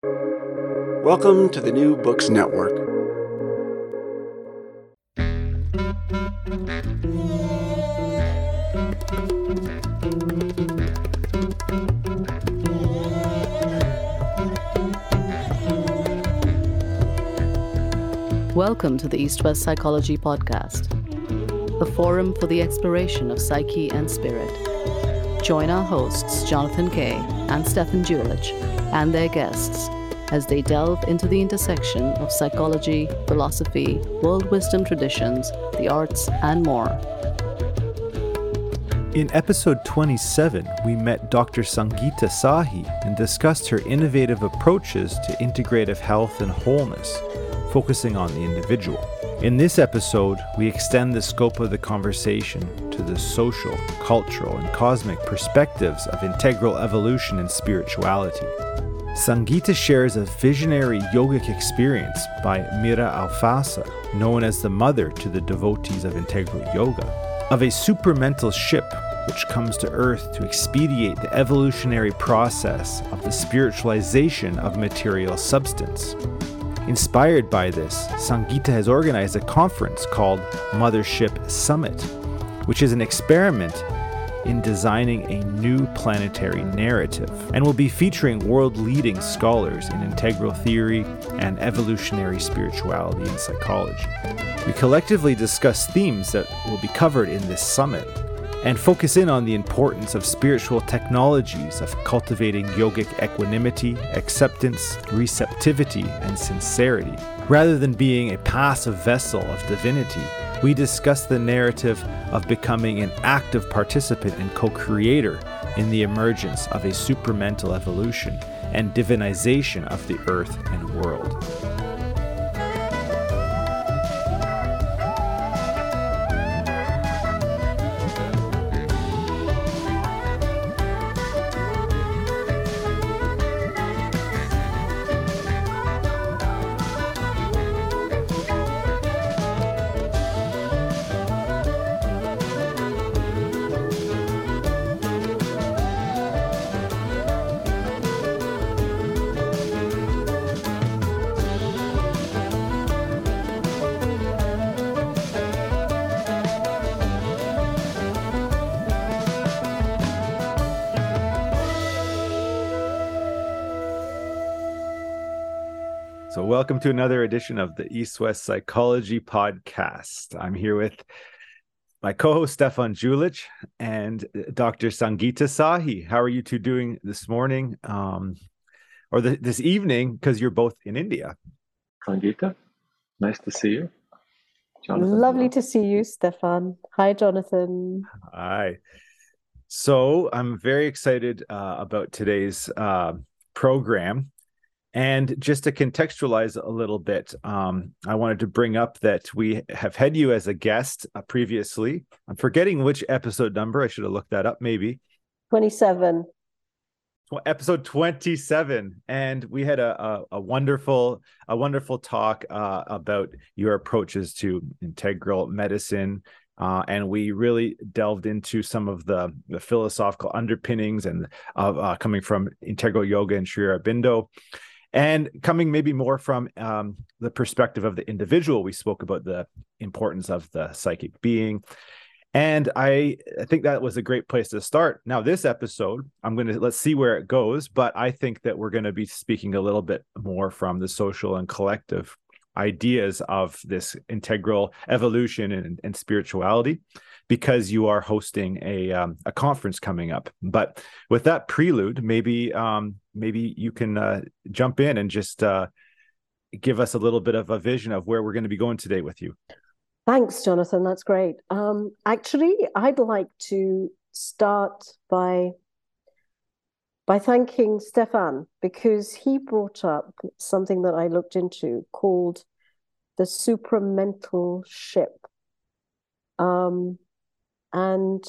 Welcome to the New Books Network. Welcome to the East West Psychology Podcast, the forum for the exploration of psyche and spirit. Join our hosts, Jonathan Kay and Stefan Julich, and their guests as they delve into the intersection of psychology, philosophy, world wisdom traditions, the arts, and more. In episode 27, we met Dr. Sangeeta Sahi and discussed her innovative approaches to integrative health and wholeness, focusing on the individual. In this episode, we extend the scope of the conversation to the social, cultural, and cosmic perspectives of integral evolution and spirituality. Sangeeta shares a visionary yogic experience by Mira Alfassa, known as the mother to the devotees of integral yoga, of a supramental ship which comes to Earth to expedite the evolutionary process of the spiritualization of material substance. Inspired by this, Sangeeta has organized a conference called Mothership Summit, which is an experiment in designing a new planetary narrative and will be featuring world leading scholars in integral theory and evolutionary spirituality and psychology. We collectively discuss themes that will be covered in this summit and focus in on the importance of spiritual technologies of cultivating yogic equanimity, acceptance, receptivity, and sincerity. Rather than being a passive vessel of divinity, we discuss the narrative of becoming an active participant and co creator in the emergence of a supramental evolution and divinization of the earth and world. Welcome to another edition of the East West Psychology Podcast. I'm here with my co host, Stefan Julich, and Dr. Sangeeta Sahi. How are you two doing this morning um, or the, this evening? Because you're both in India. Sangeeta, nice to see you. Jonathan, Lovely hello. to see you, Stefan. Hi, Jonathan. Hi. So, I'm very excited uh, about today's uh, program. And just to contextualize a little bit, um, I wanted to bring up that we have had you as a guest uh, previously. I'm forgetting which episode number. I should have looked that up, maybe. 27. Episode 27. And we had a, a, a wonderful, a wonderful talk uh, about your approaches to integral medicine. Uh, and we really delved into some of the, the philosophical underpinnings and of uh, coming from integral yoga and Sri Aurobindo and coming maybe more from um, the perspective of the individual we spoke about the importance of the psychic being. And I, I think that was a great place to start. Now this episode i'm going to let's see where it goes but i think that we're going to be speaking a little bit more from the social and collective ideas of this integral evolution and, and spirituality because you are hosting a um, a conference coming up. But with that prelude, maybe um, maybe you can uh, jump in and just uh, give us a little bit of a vision of where we're going to be going today with you. Thanks, Jonathan. That's great. Um, actually, I'd like to start by by thanking Stefan because he brought up something that I looked into called the supramental ship. Um, and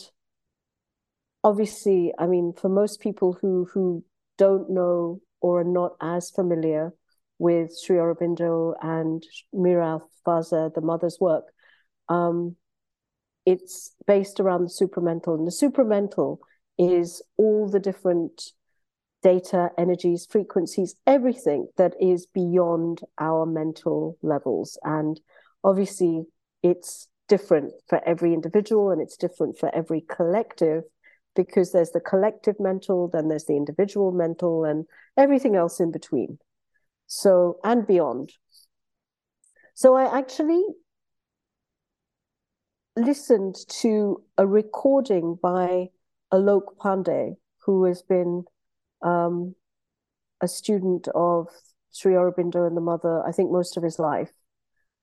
obviously, I mean, for most people who who don't know or are not as familiar with Sri Aurobindo and Mira Alfassa, the mother's work, um, it's based around the supramental. And the supramental is all the different data, energies, frequencies, everything that is beyond our mental levels. And obviously, it's different for every individual and it's different for every collective because there's the collective mental, then there's the individual mental, and everything else in between. So, and beyond. So, I actually listened to a recording by Alok Pandey, who has been um, a student of Sri Aurobindo and the mother, I think, most of his life.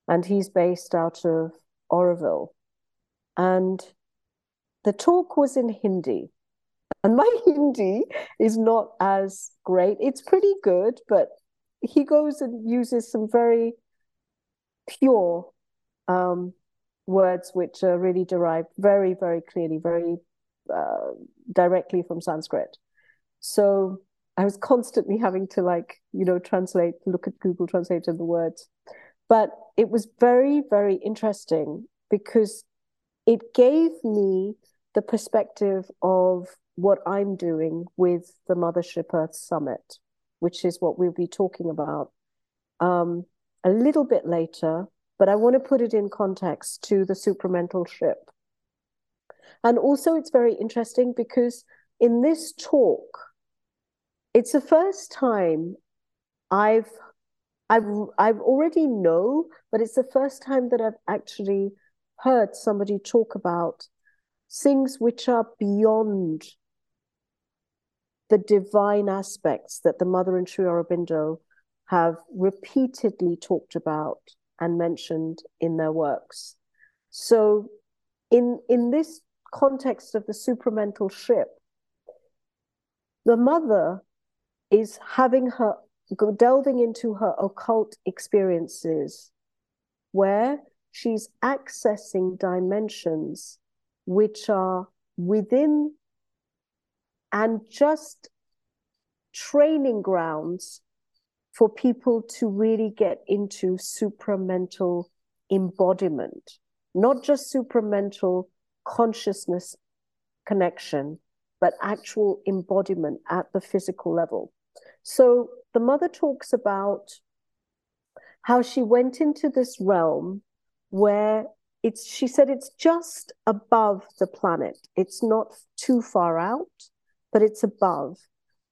And he's based out of Auroville. And the talk was in Hindi. And my Hindi is not as great. It's pretty good, but he goes and uses some very pure um, words which are really derived very, very clearly, very uh, directly from Sanskrit. So I was constantly having to like, you know, translate, look at Google Translate and the words. But it was very, very interesting because it gave me the perspective of what I'm doing with the Mothership Earth Summit, which is what we'll be talking about um, a little bit later. But I want to put it in context to the supramental ship. And also, it's very interesting because in this talk, it's the first time I've I've I've already know, but it's the first time that I've actually heard somebody talk about things which are beyond the divine aspects that the mother and Sri Aurobindo have repeatedly talked about and mentioned in their works. So in in this context of the supramental ship, the mother is having her delving into her occult experiences where she's accessing dimensions which are within and just training grounds for people to really get into supramental embodiment, not just supramental consciousness connection, but actual embodiment at the physical level. So the mother talks about how she went into this realm where it's she said it's just above the planet. It's not too far out, but it's above,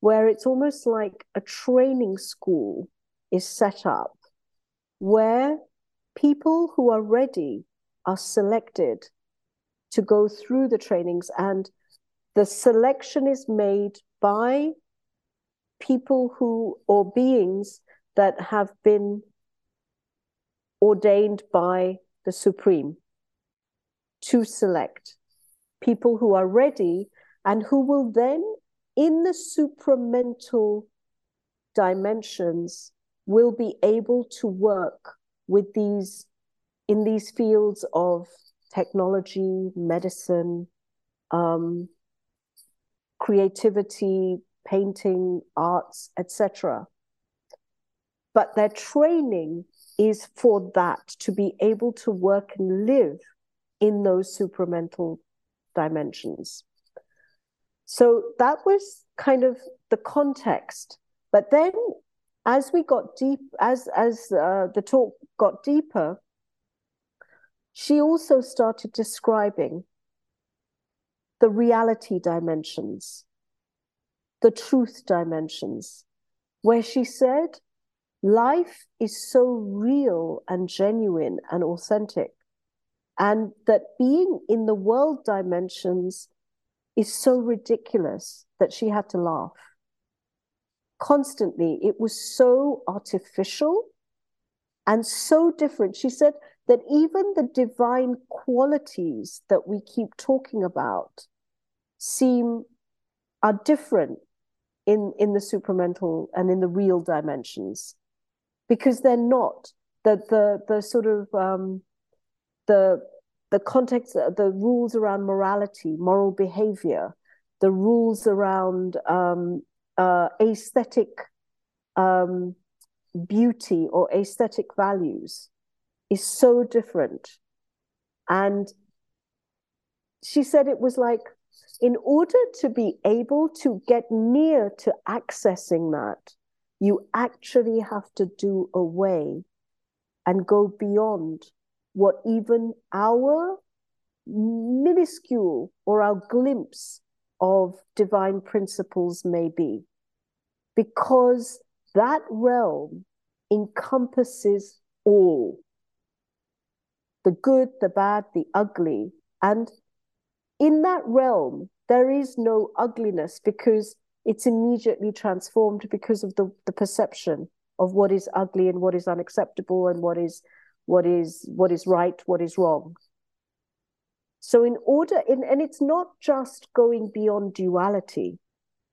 where it's almost like a training school is set up where people who are ready are selected to go through the trainings and the selection is made by people who or beings that have been ordained by the Supreme to select people who are ready and who will then, in the supramental dimensions, will be able to work with these in these fields of technology, medicine, um, creativity, painting, arts, etc. But their training is for that to be able to work and live in those supramental dimensions. So that was kind of the context. But then, as we got deep, as as uh, the talk got deeper, she also started describing the reality dimensions, the truth dimensions, where she said life is so real and genuine and authentic, and that being in the world dimensions is so ridiculous that she had to laugh. Constantly, it was so artificial and so different. She said that even the divine qualities that we keep talking about seem are different in in the supramental and in the real dimensions. Because they're not. The the the sort of um, the the context the rules around morality moral behavior the rules around um, uh, aesthetic um, beauty or aesthetic values is so different. And she said it was like in order to be able to get near to accessing that, you actually have to do away and go beyond what even our minuscule or our glimpse of divine principles may be. Because that realm encompasses all the good, the bad, the ugly. And in that realm, there is no ugliness because it's immediately transformed because of the, the perception of what is ugly and what is unacceptable and what is what is what is right, what is wrong. So in order in, and it's not just going beyond duality,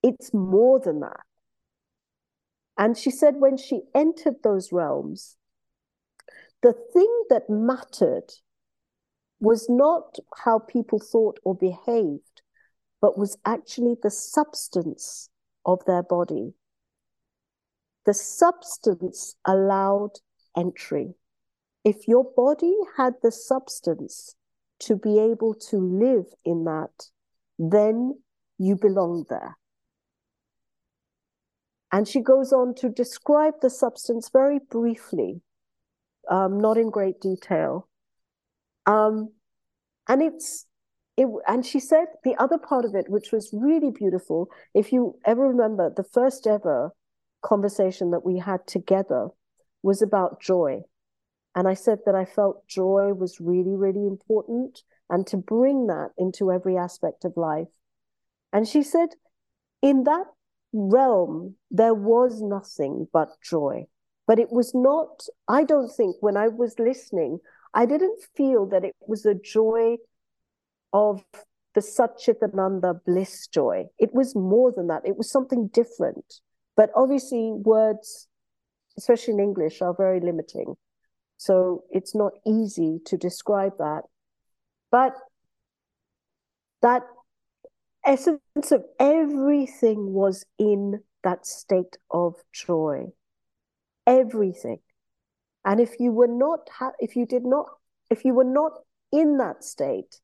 it's more than that. And she said when she entered those realms, the thing that mattered was not how people thought or behaved, but was actually the substance of their body. The substance allowed entry. If your body had the substance to be able to live in that, then you belong there. And she goes on to describe the substance very briefly, um, not in great detail. Um, and it's it, and she said the other part of it, which was really beautiful. If you ever remember, the first ever conversation that we had together was about joy. And I said that I felt joy was really, really important and to bring that into every aspect of life. And she said, in that realm, there was nothing but joy. But it was not, I don't think, when I was listening, I didn't feel that it was a joy of the Satchitananda bliss joy. It was more than that, it was something different. But obviously, words, especially in English, are very limiting. So it's not easy to describe that. But that essence of everything was in that state of joy. Everything. And if you were not, ha- if you did not, if you were not in that state,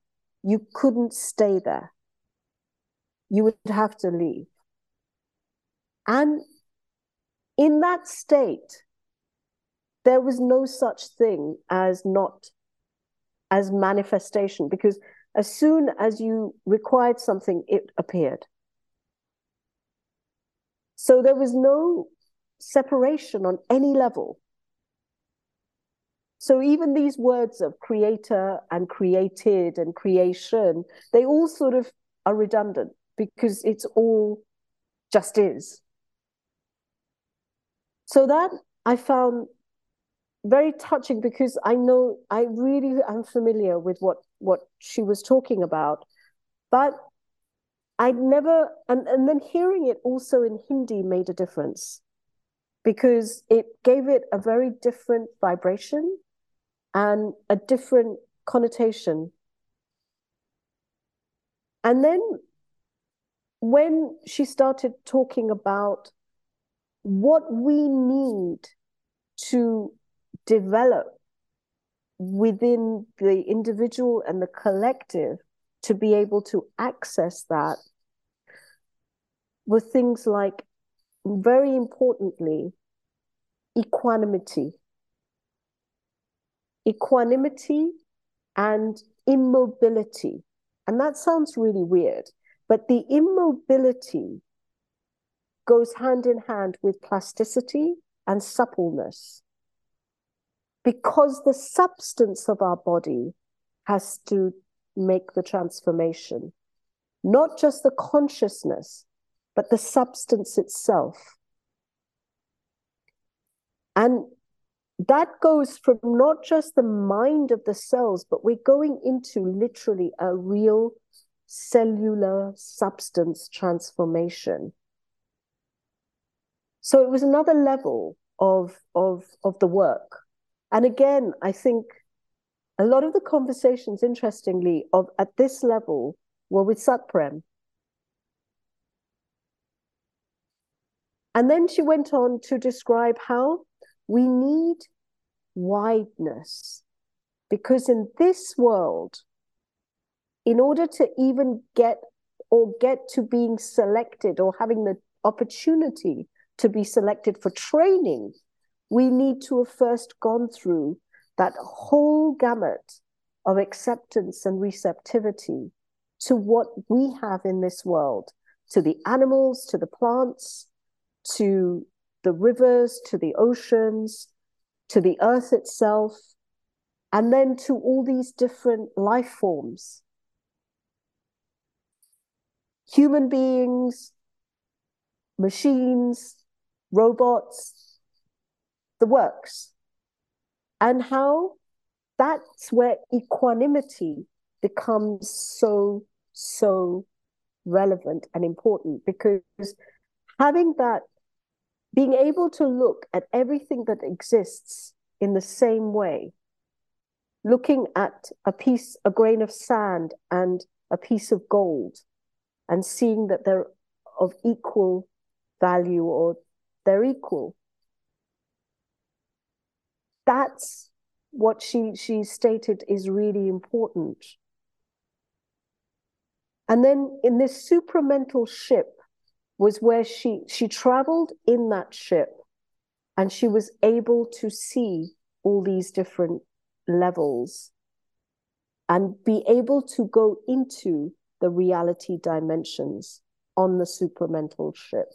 you couldn't stay there. You would have to leave. And in that state, there was no such thing as not as manifestation because as soon as you required something, it appeared. So there was no separation on any level. So even these words of creator and created and creation, they all sort of are redundant because it's all just is. So that I found very touching because I know I really am familiar with what what she was talking about, but I'd never and and then hearing it also in Hindi made a difference because it gave it a very different vibration and a different connotation. And then when she started talking about what we need to develop within the individual and the collective to be able to access that were things like, very importantly, equanimity. Equanimity and immobility. And that sounds really weird, but the immobility goes hand in hand with plasticity and suppleness because the substance of our body has to make the transformation, not just the consciousness, but the substance itself. And that goes from not just the mind of the cells, but we're going into literally a real cellular substance transformation. So it was another level of, of, of the work. And again, I think a lot of the conversations, interestingly, of at this level were with Satprem. And then she went on to describe how we need wideness. Because in this world, in order to even get or get to being selected or having the opportunity to be selected for training, we need to have first gone through that whole gamut of acceptance and receptivity to what we have in this world, to the animals, to the plants, to the rivers, to the oceans, to the earth itself, and then to all these different life forms. Human beings, machines, robots, the works. And how that's where equanimity becomes so, so relevant and important because having that, being able to look at everything that exists in the same way, looking at a piece, a grain of sand and a piece of gold, and seeing that they're of equal value or they're equal. That's what she she stated is really important. And then in this supramental ship was where she she traveled in that ship and she was able to see all these different levels and be able to go into the reality dimensions on the supramental ship.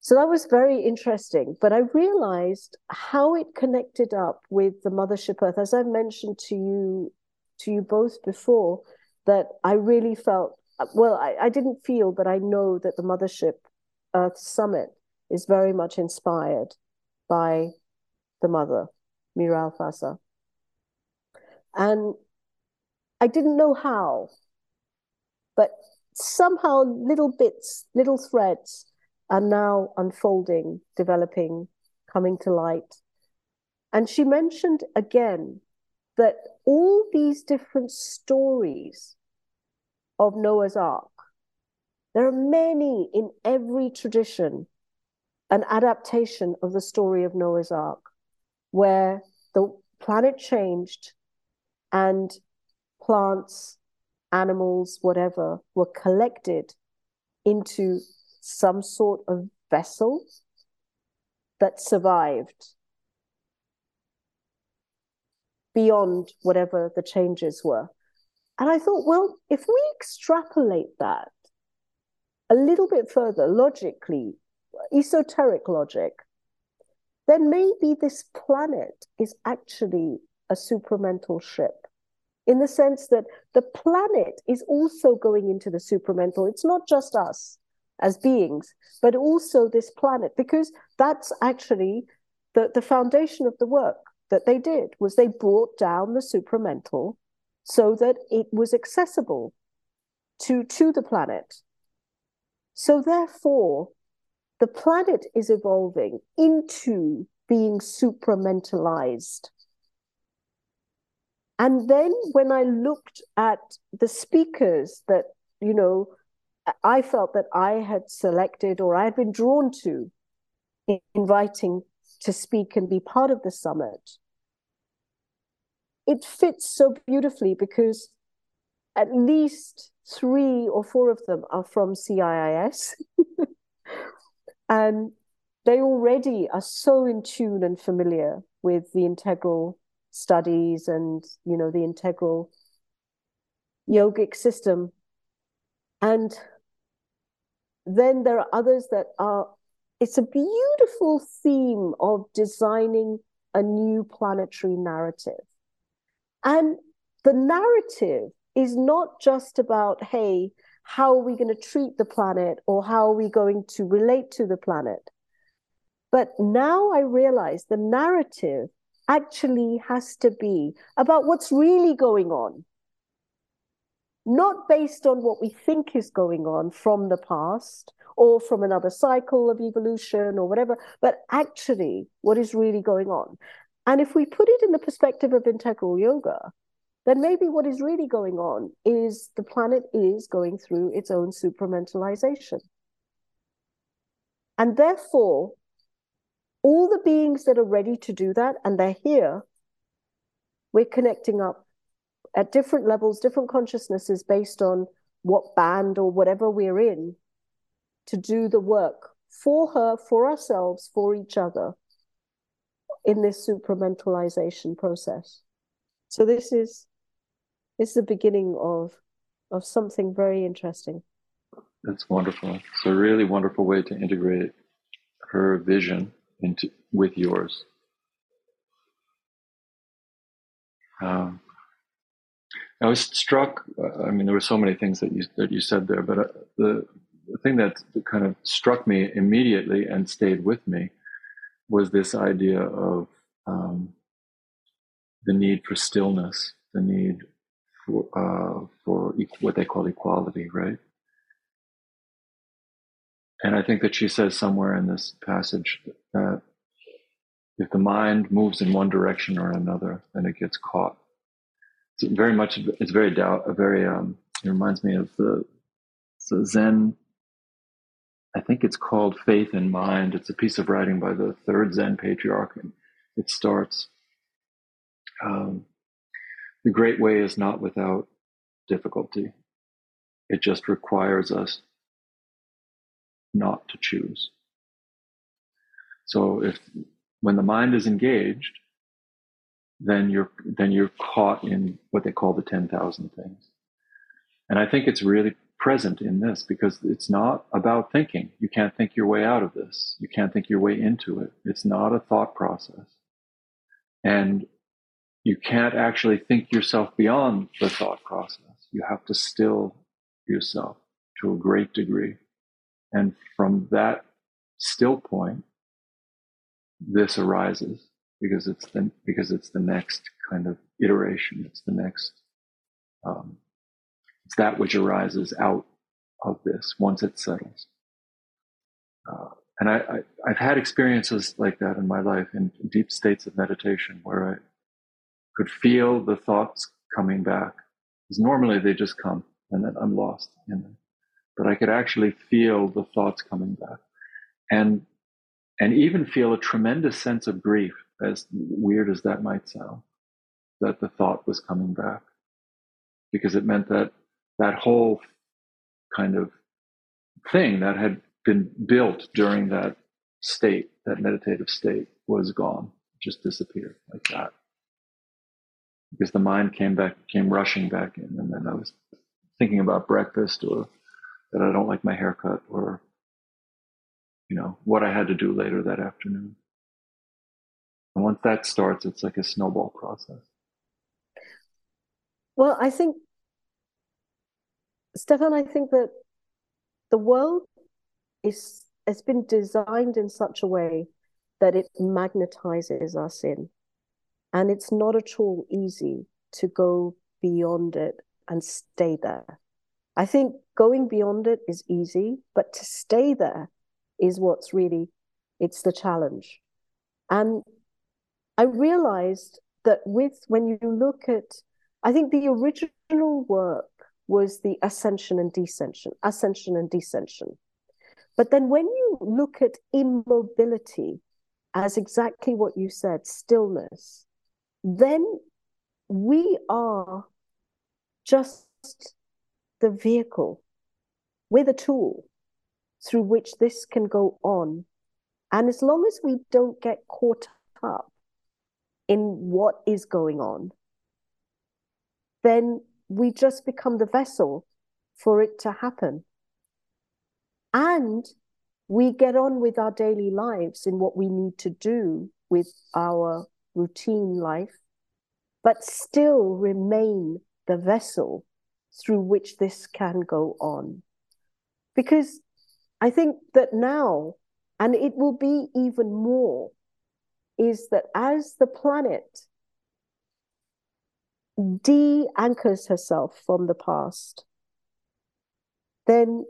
So that was very interesting. But I realized how it connected up with the Mothership Earth, as I mentioned to you, to you both before, that I really felt Uh, well, I, I didn't feel, but I know that the Mothership Earth Summit is very much inspired by the mother, Mira Alfassa. And I didn't know how, but somehow little bits, little threads are now unfolding, developing, coming to light. And she mentioned again that all these different stories of Noah's Ark, there are many in every tradition, an adaptation of the story of Noah's Ark, where the planet changed and plants, animals, whatever, were collected into some sort of vessel that survived beyond whatever the changes were. And I thought, well, if we extrapolate that a little bit further, logically, esoteric logic, then maybe this planet is actually a supramental ship in the sense that the planet is also going into the supramental. It's not just us as beings, but also this planet, because that's actually the, the foundation of the work that they did was they brought down the supramental so that it was accessible to, to the planet. So therefore, the planet is evolving into being supramentalized. And then when I looked at the speakers that, you know, I felt that I had selected or I had been drawn to inviting to speak and be part of the summit, it fits so beautifully because at least three or four of them are from CIIS. and they already are so in tune and familiar with the integral studies and you know the integral yogic system and then there are others that are it's a beautiful theme of designing a new planetary narrative and the narrative is not just about hey how are we going to treat the planet or how are we going to relate to the planet but now i realize the narrative actually has to be about what's really going on, not based on what we think is going on from the past or from another cycle of evolution or whatever, but actually what is really going on. And if we put it in the perspective of integral yoga, then maybe what is really going on is the planet is going through its own supramentalization. And therefore, all the beings that are ready to do that, and they're here, we're connecting up at different levels, different consciousnesses based on what band or whatever we're in to do the work for her, for ourselves, for each other in this supramentalization process. So this is this is the beginning of of something very interesting. That's wonderful. It's a really wonderful way to integrate her vision into with yours. Um, I was struck. I mean, there were so many things that you that you said there, but uh, the, the thing that kind of struck me immediately and stayed with me was this idea of um, the need for stillness, the need for uh, for what they call equality, right? And I think that she says somewhere in this passage that if the mind moves in one direction or another, then it gets caught. It's very much, it's very doubt, a very, um, it reminds me of the, the Zen, I think it's called Faith in Mind. It's a piece of writing by the third Zen patriarch. And it starts, um, the great way is not without difficulty. It just requires us not to choose. So if when the mind is engaged, then you're then you're caught in what they call the 10,000 things. And I think it's really present in this because it's not about thinking. You can't think your way out of this. You can't think your way into it. It's not a thought process. And you can't actually think yourself beyond the thought process. You have to still yourself to a great degree. And from that still point, this arises because it's the because it's the next kind of iteration. It's the next. Um, that which arises out of this once it settles. Uh, and I, I, have had experiences like that in my life in deep states of meditation where I could feel the thoughts coming back. Because normally they just come and then I'm lost in them. But I could actually feel the thoughts coming back. And and even feel a tremendous sense of grief, as weird as that might sound, that the thought was coming back. Because it meant that that whole kind of thing that had been built during that state, that meditative state, was gone, just disappeared like that. Because the mind came back, came rushing back in, and then I was thinking about breakfast or that I don't like my haircut or you know, what I had to do later that afternoon. And once that starts, it's like a snowball process. Well, I think, Stefan, I think that the world is has been designed in such a way that it magnetizes us in. And it's not at all easy to go beyond it and stay there. I think going beyond it is easy, but to stay there is what's really it's the challenge and i realized that with when you look at i think the original work was the ascension and descension ascension and descension but then when you look at immobility as exactly what you said stillness then we are just the vehicle we're the tool through which this can go on. And as long as we don't get caught up in what is going on, then we just become the vessel for it to happen. And we get on with our daily lives in what we need to do with our routine life, but still remain the vessel through which this can go on. Because I think that now, and it will be even more, is that as the planet de anchors herself from the past, then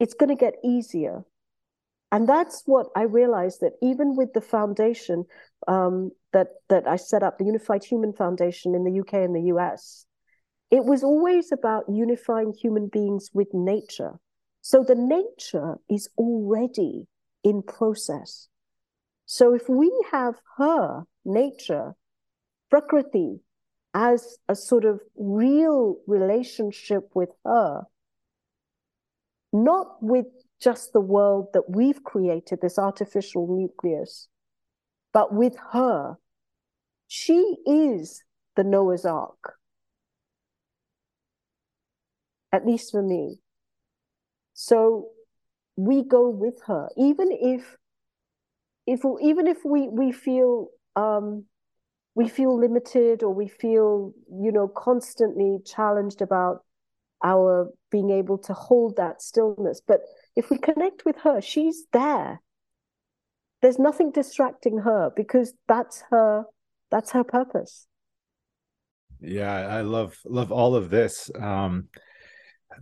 it's going to get easier. And that's what I realized that even with the foundation um, that that I set up, the Unified Human Foundation in the UK and the US, it was always about unifying human beings with nature. So the nature is already in process. So if we have her nature, Prakriti, as a sort of real relationship with her, not with just the world that we've created, this artificial nucleus, but with her. She is the Noah's Ark, at least for me. So we go with her, even if, if even if we we feel um, we feel limited or we feel you know constantly challenged about our being able to hold that stillness. But if we connect with her, she's there. There's nothing distracting her because that's her that's her purpose. Yeah, I love love all of this. Um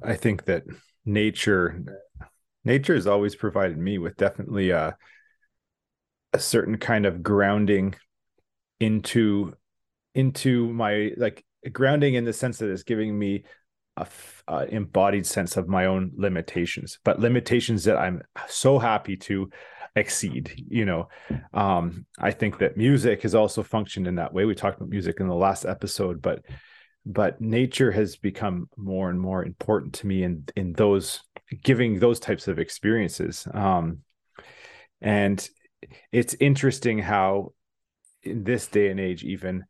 I think that nature nature has always provided me with definitely a a certain kind of grounding into into my like grounding in the sense that it's giving me a f- uh, embodied sense of my own limitations but limitations that i'm so happy to exceed you know? Um i think that music has also functioned in that way. We talked about music in the last episode but but nature has become more and more important to me in in those giving those types of experiences. Um and it's interesting how in this day and age even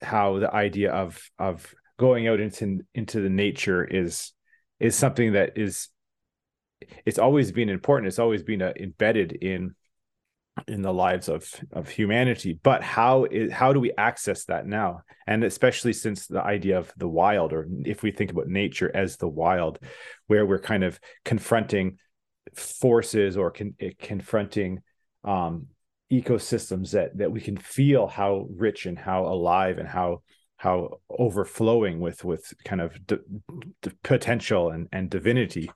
how the idea of of going out into into the nature is is something that is it's always been important. It's always been uh, embedded in in the lives of of humanity. But how is how do we access that now? And especially since the idea of the wild or if we think about nature as the wild where we're kind of confronting forces or con- eh, confronting um, ecosystems that that we can feel how rich and how alive and how how overflowing with with kind of d- d- potential and and divinity.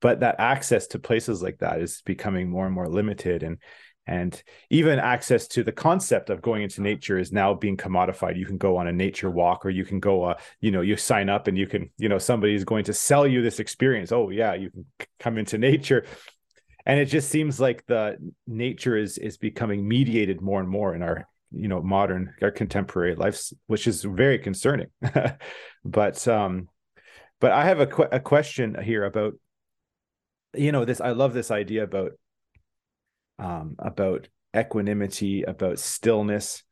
But that access to places like that is becoming more and more limited. And and even access to the concept of going into nature is now being commodified. You can go on a nature walk or you can go uh, you know you sign up and you can you know somebody is going to sell you this experience. Oh yeah you can come into nature and it just seems like the nature is is becoming mediated more and more in our you know modern our contemporary lives which is very concerning. But um but i have a, qu- a question here about you know this i love this idea about um about equanimity about stillness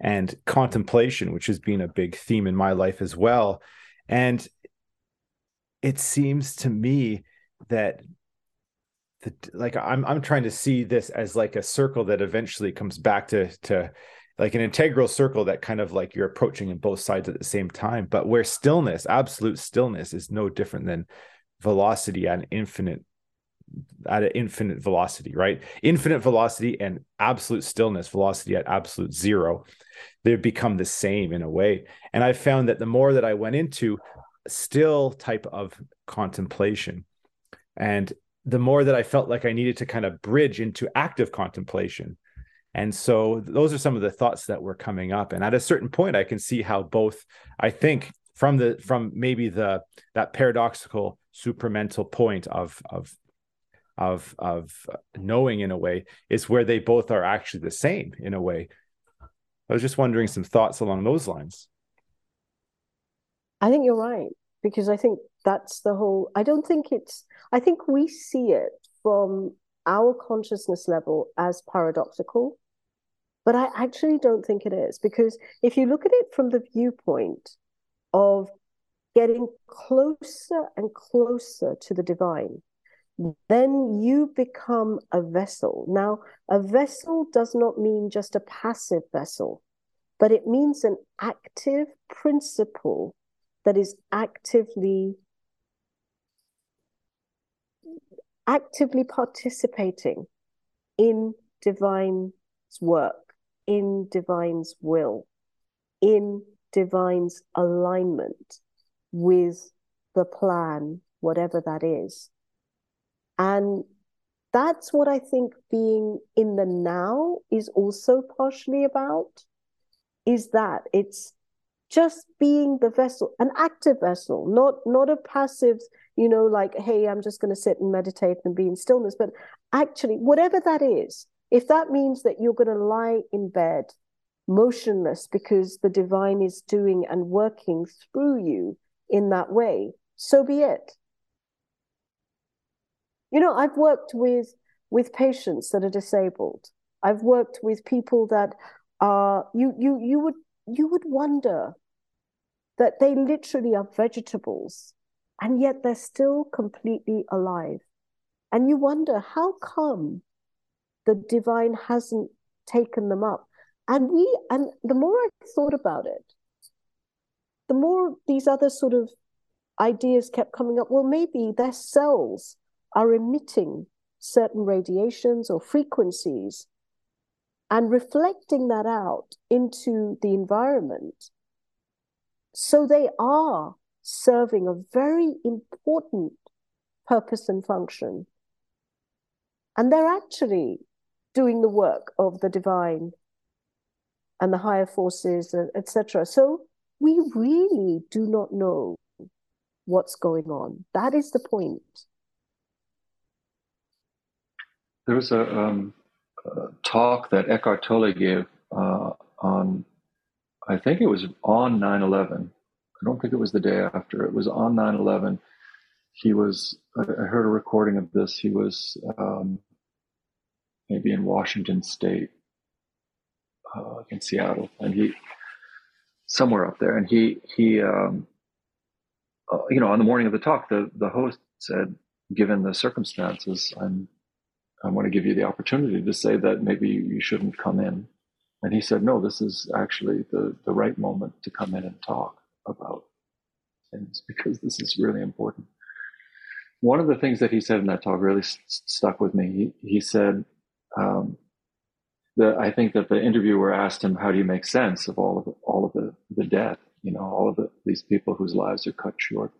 and contemplation which has been a big theme in my life as well. And it seems to me that the like i'm i'm trying to see this as like a circle that eventually comes back to to like an integral circle that kind of like you're approaching in both sides at the same time. But where stillness absolute stillness is no different than velocity at an infinite at an infinite velocity right? Infinite velocity and absolute stillness velocity at absolute zero they become the same in a way. And i found that the more that i went into still type of contemplation. And the more that i felt like i needed to kind of bridge into active contemplation and so those are some of the thoughts that were coming up. And at a certain point, I can see how both, I think, from the from maybe the that paradoxical supramental point of of of of knowing in a way is where they both are actually the same in a way. I was just wondering some thoughts along those lines. I think you're right because I think that's the whole I don't think it's I think we see it from our consciousness level as paradoxical but I actually don't think it is because if you look at it from the viewpoint of getting closer and closer to the divine, then you become a vessel. Now, a vessel does not mean just a passive vessel, but it means an active principle that is actively actively participating in divine's work in divine's will, in divine's alignment with the plan, whatever that is. And that's what I think being in the now is also partially about is that it's just being the vessel, an active vessel, not not a passive, you know, like, hey, I'm just going to sit and meditate and be in stillness, but actually, whatever that is, if that means that you're going to lie in bed motionless because the divine is doing and working through you in that way, so be it. You know, I've worked with with patients that are disabled. I've worked with people that are you you you would you would wonder that they literally are vegetables and yet they're still completely alive. And you wonder how come the divine hasn't taken them up. And we and the more I thought about it, the more these other sort of ideas kept coming up. Well, maybe their cells are emitting certain radiations or frequencies and reflecting that out into the environment. So they are serving a very important purpose and function. And they're actually doing the work of the divine and the higher forces, etc. So we really do not know what's going on. That is the point. There was a, um, talk that Eckhart Tolle gave uh, on, I think it was on 9 11. I don't think it was the day after. It was on 9 11. He was, I heard a recording of this. He was um, maybe in Washington State, uh, in Seattle, and he somewhere up there, and he he um, uh, you know on the morning of the talk, the the host said, given the circumstances, I'm I want to give you the opportunity to say that maybe you shouldn't come in. And he said, no, this is actually the, the right moment to come in and talk about things because this is really important. One of the things that he said in that talk really st- stuck with me. He, he said, um, the, I think that the interviewer asked him, "How do you make sense of all of the, all of the, the death? You know, all of the, these people whose lives are cut short."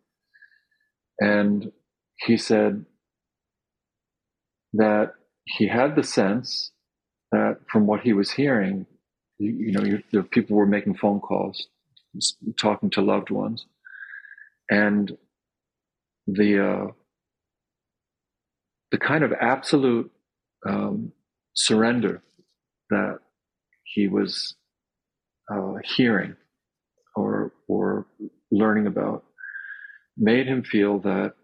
And he said that he had the sense that from what he was hearing, you, you know, you, the people were making phone calls, talking to loved ones, and the uh, the kind of absolute um, surrender that he was uh, hearing or or learning about made him feel that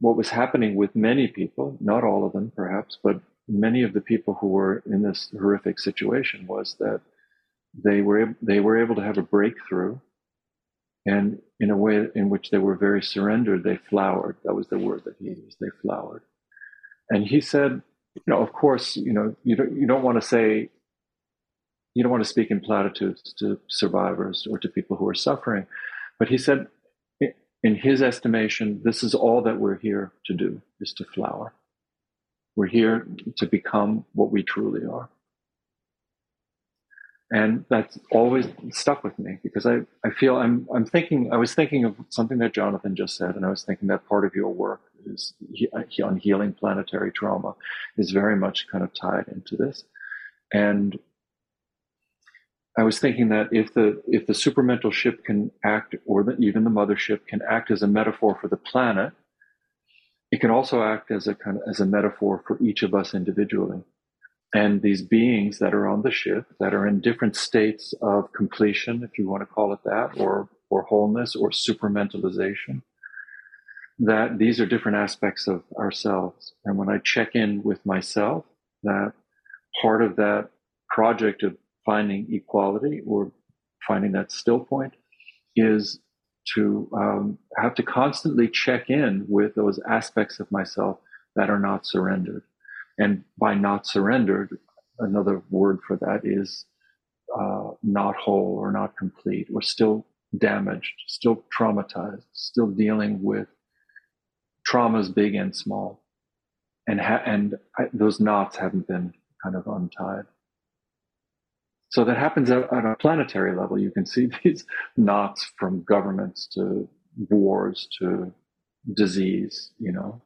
what was happening with many people, not all of them perhaps, but many of the people who were in this horrific situation was that they were they were able to have a breakthrough and in a way in which they were very surrendered they flowered that was the word that he used they flowered and he said, you know, of course, you know, you don't, you don't want to say, you don't want to speak in platitudes to survivors or to people who are suffering. But he said, in his estimation, this is all that we're here to do is to flower. We're here to become what we truly are. And that's always stuck with me because I, I feel I'm, I'm thinking, I was thinking of something that Jonathan just said, and I was thinking that part of your work is on healing planetary trauma is very much kind of tied into this. And I was thinking that if the if the supramental ship can act, or the, even the mothership can act as a metaphor for the planet, it can also act as a kind of as a metaphor for each of us individually. And these beings that are on the ship, that are in different states of completion, if you want to call it that, or or wholeness, or supramentalization, that these are different aspects of ourselves. And when I check in with myself, that part of that project of finding equality or finding that still point is to um, have to constantly check in with those aspects of myself that are not surrendered. And by not surrendered, another word for that is uh, not whole or not complete or still damaged, still traumatized, still dealing with traumas big and small, and ha- and I, those knots haven't been kind of untied. So that happens at, at, a planetary level. You can see these knots from governments to wars to disease, you know.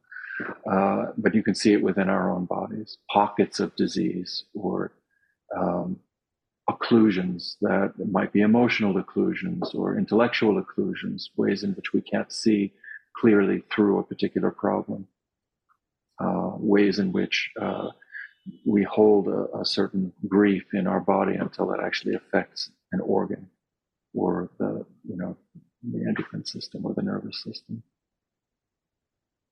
Uh, but you can see it within our own bodies, pockets of disease or um, occlusions that might be emotional occlusions or intellectual occlusions, ways in which we can't see clearly through a particular problem, uh, ways in which uh, we hold a, a certain grief in our body until it actually affects an organ or the you know the endocrine system or the nervous system.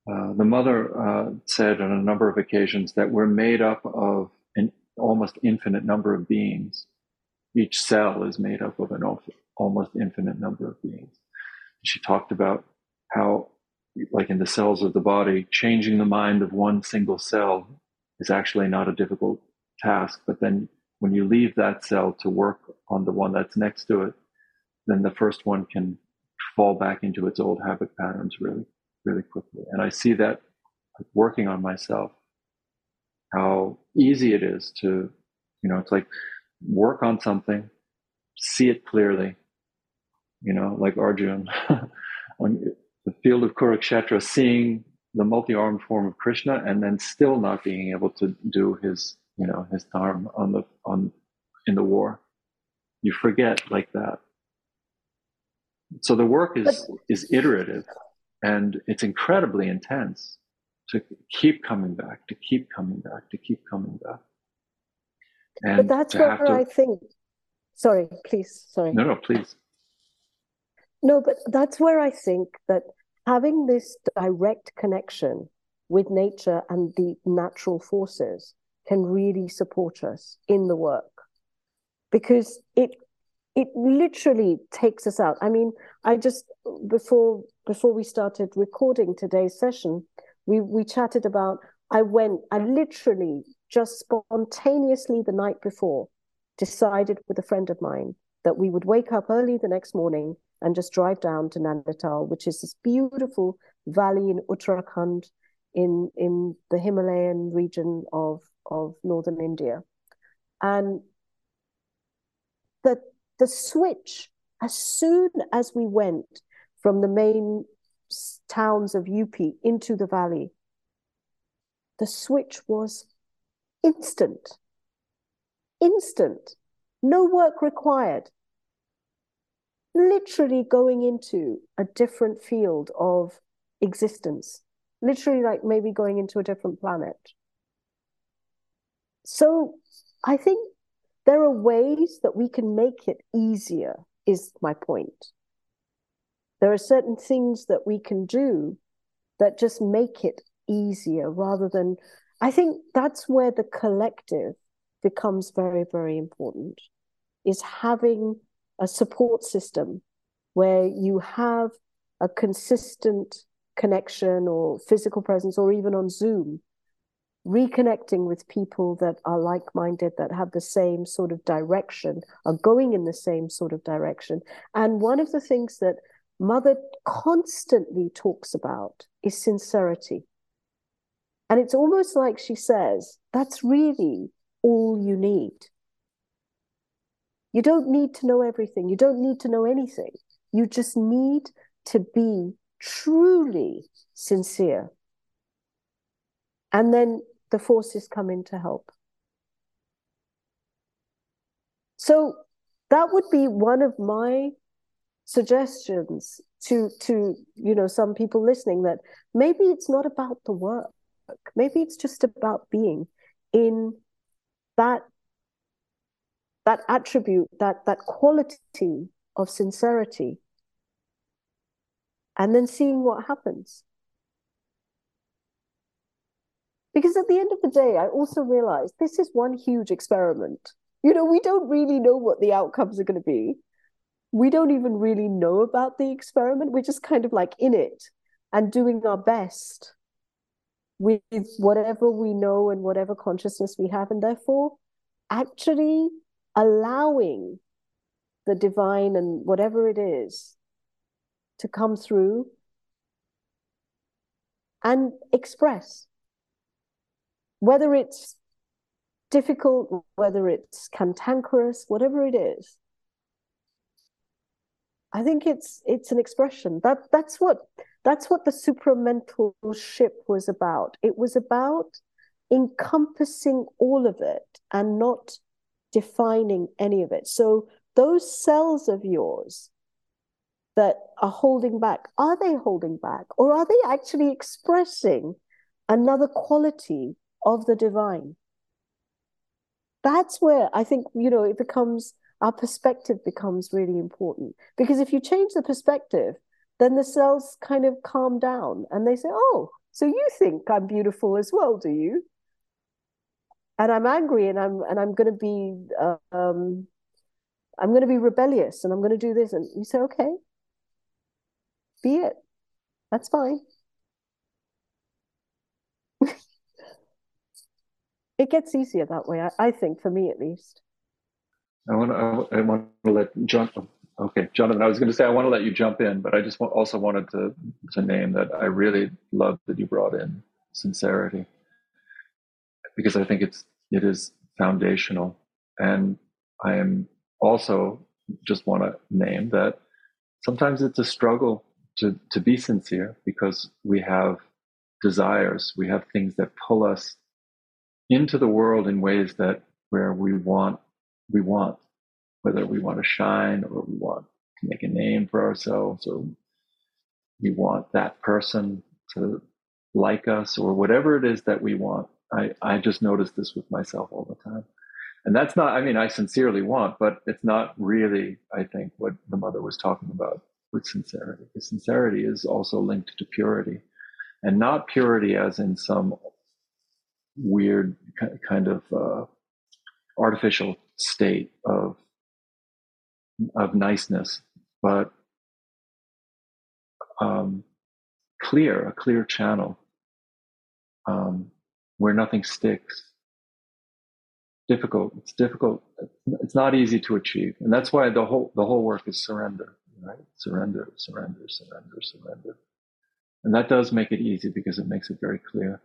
Uh, the mother uh, said on a number of occasions that we're made up of an almost infinite number of beings. Each cell is made up of an almost infinite number of beings. She talked about how, like in the cells of the body, changing the mind of one single cell is actually not a difficult task. But then when you leave that cell to work on the one that's next to it, then the first one can fall back into its old habit patterns really, really quickly. And I see that working on myself, how easy it is to, you know, it's like work on something, see it clearly, you know, like Arjun on the field of Kurukshetra, seeing the multi-armed form of Krishna and then still not being able to do his, you know, his dharma on the, on, in the war. You forget like that. So the work is, but, is iterative and it's incredibly intense to keep coming back, to keep coming back, to keep coming back. And but that's where to... I think, sorry, please, sorry. No, no, please. No, but that's where I think that having this direct connection with nature and the natural forces can really support us in the work because it it literally takes us out. I mean, I just before before we started recording today's session, we we chatted about I went I literally just spontaneously the night before decided with a friend of mine that we would wake up early the next morning and just drive down to Nainital, which is this beautiful valley in Uttarakhand in in the Himalayan region of of northern India. And the the switch, as soon as we went from the main towns of UP into the valley, the switch was instant. Instant. No work required. Literally going into a different field of existence. Literally, like maybe going into a different planet. So I think there are ways that we can make it easier, is my point. There are certain things that we can do that just make it easier rather than. I think that's where the collective becomes very, very important, is having a support system where you have a consistent connection or physical presence or even on Zoom reconnecting with people that are like minded, that have the same sort of direction, are going in the same sort of direction. And one of the things that Mother constantly talks about is sincerity. And it's almost like she says, that's really all you need. You don't need to know everything. You don't need to know anything. You just need to be truly sincere. And then the forces come in to help. So that would be one of my suggestions to to you know some people listening that maybe it's not about the work maybe it's just about being in that that attribute that that quality of sincerity and then seeing what happens Because at the end of the day, I also realized this is one huge experiment. You know, we don't really know what the outcomes are going to be. We don't even really know about the experiment. We're just kind of like in it and doing our best with whatever we know and whatever consciousness we have. And therefore, actually allowing the divine and whatever it is to come through and express whether it's difficult, whether it's cantankerous, whatever it is. I think it's it's an expression. That that's what that's what the supramental ship was about. It was about encompassing all of it and not defining any of it. So those cells of yours that are holding back, are they holding back? Or are they actually expressing another quality of the divine. that's where I think, you know, it becomes our perspective becomes really important. Because if you change the perspective, then the cells kind of calm down and they say, Oh, so you think I'm beautiful as well, do you? And I'm angry and I'm and I'm gonna be um I'm gonna be rebellious and I'm gonna do this. And you say, Okay, be it. That's fine. it gets easier that way, I, I, think, for me at least. I want to, I, want to let John. Okay, Jonathan, I was going to say I want to let you jump in, but I just also wanted to to name that I really love that you brought in sincerity because I think it's it is foundational, and I am also just want to name that sometimes it's a struggle to to be sincere because we have desires, we have things that pull us into the world in ways that where we want we want whether we want to shine or we want to make a name for ourselves or we want that person to like us or whatever it is that we want. I i just notice this with myself all the time. And that's not i mean i sincerely want but it's not really i think what the mother was talking about with sincerity. Because sincerity is also linked to purity. And not purity as in some weird kind of uh, artificial state of of niceness, but um, clear, a clear channel um, where nothing sticks. Difficult. It's difficult. It's not easy to achieve, and that's why the whole the whole work is surrender. Right? Surrender, surrender, surrender, surrender, and that does make it easy because it makes it very clear.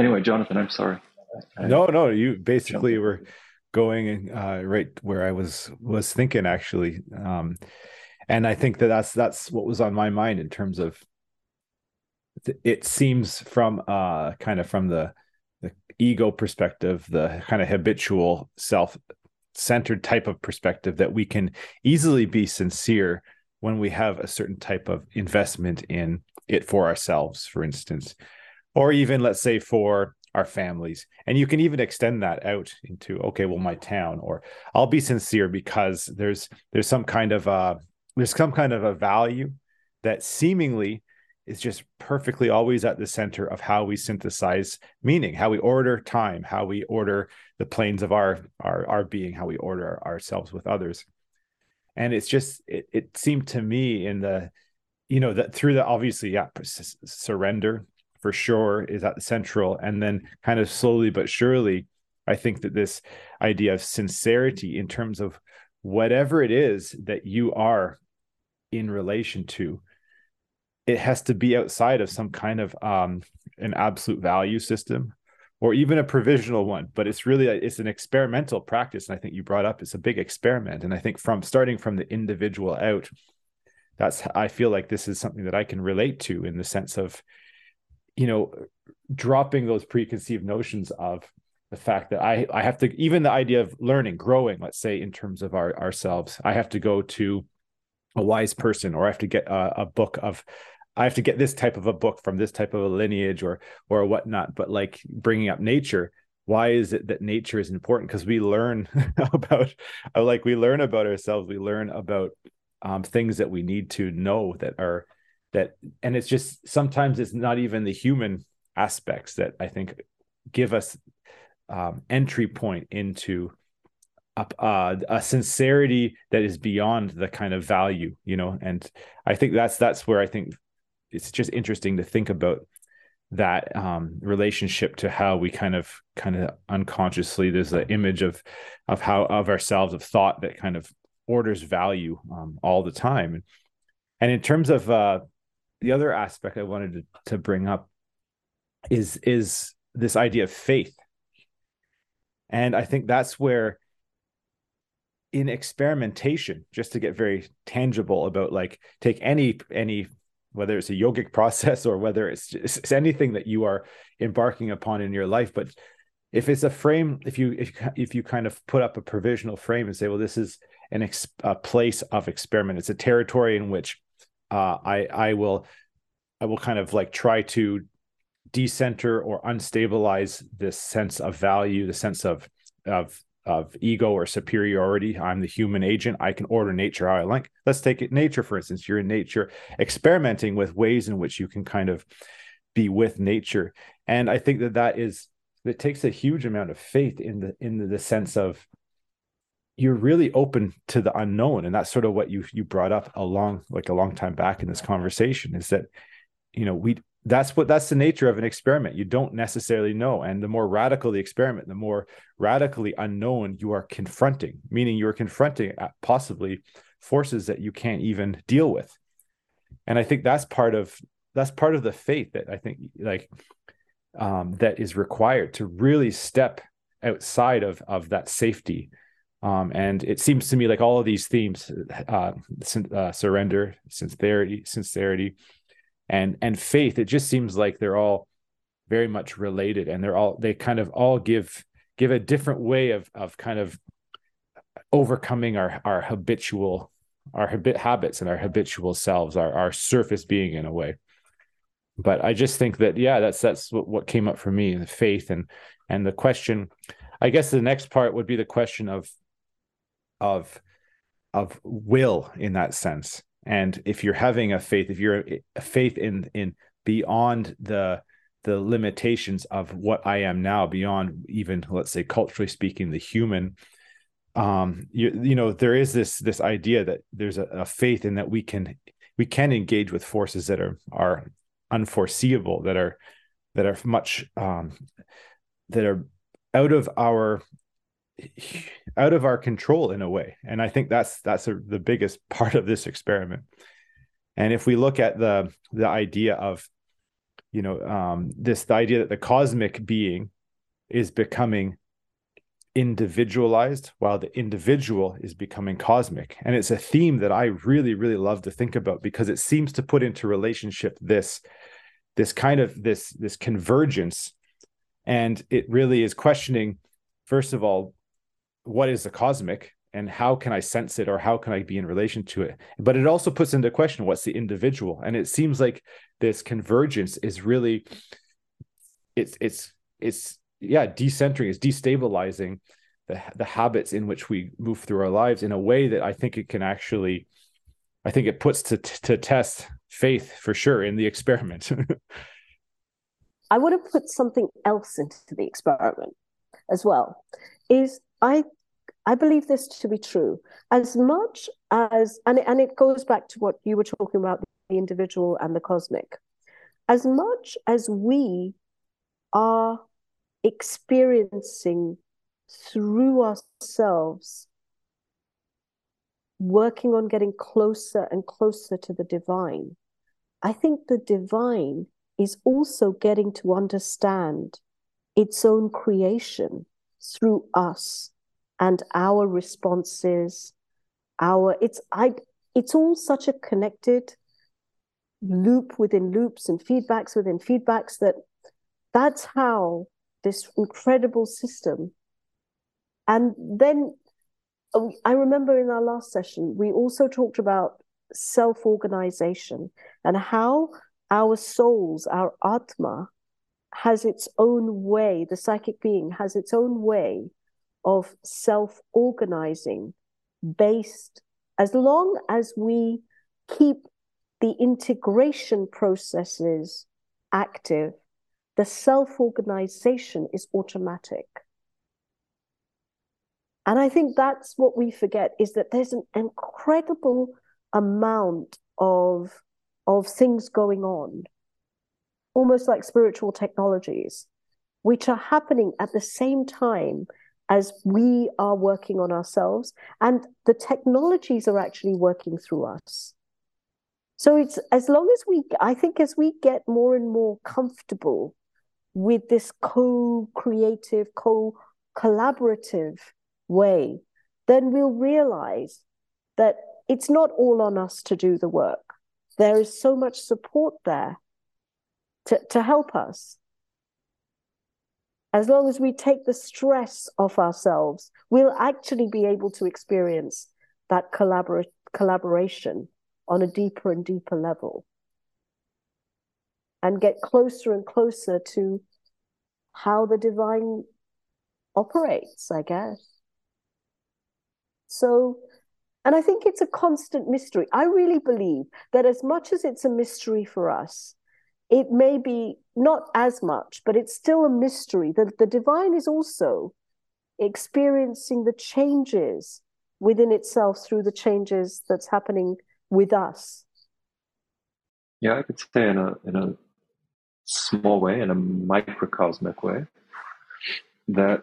Anyway, Jonathan, I'm sorry. I, no, no, you basically were going uh, right where I was was thinking actually, um, and I think that that's that's what was on my mind in terms of. It seems from uh kind of from the the ego perspective, the kind of habitual self centered type of perspective that we can easily be sincere when we have a certain type of investment in it for ourselves, for instance, or even let's say for our families. And you can even extend that out into okay well my town or i'll be sincere because there's there's some kind of uh there's some kind of a value that seemingly is just perfectly always at the center of how we synthesize meaning how we order time how we order the planes of our our our being how we order ourselves with others. And it's just it, it seemed to me in the you know that through the obviously yeah surrender for sure is at the central. And then kind of slowly but surely i think that this idea of sincerity in terms of whatever it is that you are in relation to it has to be outside of some kind of um, an absolute value system or even a provisional one. But it's really a, it's an experimental practice. And i think you brought up it's a big experiment. And i think from starting from the individual out that's i feel like this is something that i can relate to in the sense of you know dropping those preconceived notions of the fact that I I have to even the idea of learning, growing, let's say in terms of our ourselves, I have to go to a wise person or I have to get a, a book of I have to get this type of a book from this type of a lineage or or whatnot. But like bringing up nature, why is it that nature is important? Because we learn about like we learn about ourselves, we learn about um, things that we need to know that are that and it's just sometimes it's not even the human aspects that i think give us um, entry point into a, uh, a sincerity that is beyond the kind of value you know? And i think that's that's where i think it's just interesting to think about that um, relationship to how we kind of kind of unconsciously there's an image of of how of ourselves of thought that kind of orders value um, all the time. And in terms of uh, the other aspect I wanted to, to bring up is is this idea of faith. And I think that's where in experimentation, just to get very tangible about like take any any whether it's a yogic process or whether it's just it's anything that you are embarking upon in your life, but if it's a frame, if you if if you kind of put up a provisional frame and say, well, this is an ex, a place of experiment, it's a territory in which uh, I I will I will kind of like try to decenter or unstabilize this sense of value, the sense of of of ego or superiority. I'm the human agent. I can order nature how I like. Let's take it nature, for instance. You're in nature, experimenting with ways in which you can kind of be with nature. And I think that that is it takes a huge amount of faith in the in the sense of you're really open to the unknown and that's sort of what you you brought up a long like a long time back in this conversation is that you know we that's what that's the nature of an experiment. You don't necessarily know and the more radical the experiment the more radically unknown you are confronting meaning you're confronting uh, possibly forces that you can't even deal with. And i think that's part of that's part of the faith that i think like um, that is required to really step outside of of that safety um, and it seems to me like all of these themes uh, uh, surrender sincerity sincerity and and faith it just seems like they're all very much related and they're all they kind of all give give a different way of of kind of overcoming our our habitual our habit habits and our habitual selves our our surface being in a way. But i just think that yeah that's that's what, what came up for me the faith and and the question. I guess the next part would be the question of of of will in that sense. And if you're having a faith if you're a faith in in beyond the the limitations of what i am now beyond even let's say culturally speaking the human um you you know there is this this idea that there's a, a faith in that we can we can engage with forces that are are unforeseeable that are that are much um that are out of our out of our control in a way. And i think that's that's a, the biggest part of this experiment. And if we look at the the idea of you know um, this the idea that the cosmic being is becoming individualized while the individual is becoming cosmic. And it's a theme that i really really love to think about because it seems to put into relationship this this kind of this this convergence. And it really is questioning first of all what is the cosmic and how can I sense it or how can I be in relation to it? But it also puts into question what's the individual. And it seems like this convergence is really it's it's it's yeah, decentering, is destabilizing the the habits in which we move through our lives in a way that I think it can actually I think it puts to to test faith for sure in the experiment. I want to put something else into the experiment as well. Is I I believe this to be true. As much as and and it goes back to what you were talking about the individual and the cosmic. As much as we are experiencing through ourselves working on getting closer and closer to the divine, I think the divine is also getting to understand its own creation through us and our responses our it's i it's all such a connected loop within loops and feedbacks within feedbacks that that's how this incredible system and then oh, i remember in our last session we also talked about self-organization and how our souls our atma has its own way, the psychic being has its own way of self organizing based, as long as we keep the integration processes active, the self organization is automatic. And I think that's what we forget is that there's an incredible amount of, of things going on almost like spiritual technologies, which are happening at the same time as we are working on ourselves, and the technologies are actually working through us. So it's as long as we, I think, as we get more and more comfortable with this co creative, co collaborative way, then we'll realize that it's not all on us to do the work. There is so much support there to, to help us. As long as we take the stress off ourselves, we'll actually be able to experience that collabor- collaboration on a deeper and deeper level and get closer and closer to how the divine operates, I guess. So, and I think it's a constant mystery. I really believe that as much as it's a mystery for us, it may be not as much, but it's still a mystery. that the divine is also experiencing the changes within itself through the changes that's happening with us. Yeah, I could say in a in a small way, in a microcosmic way, that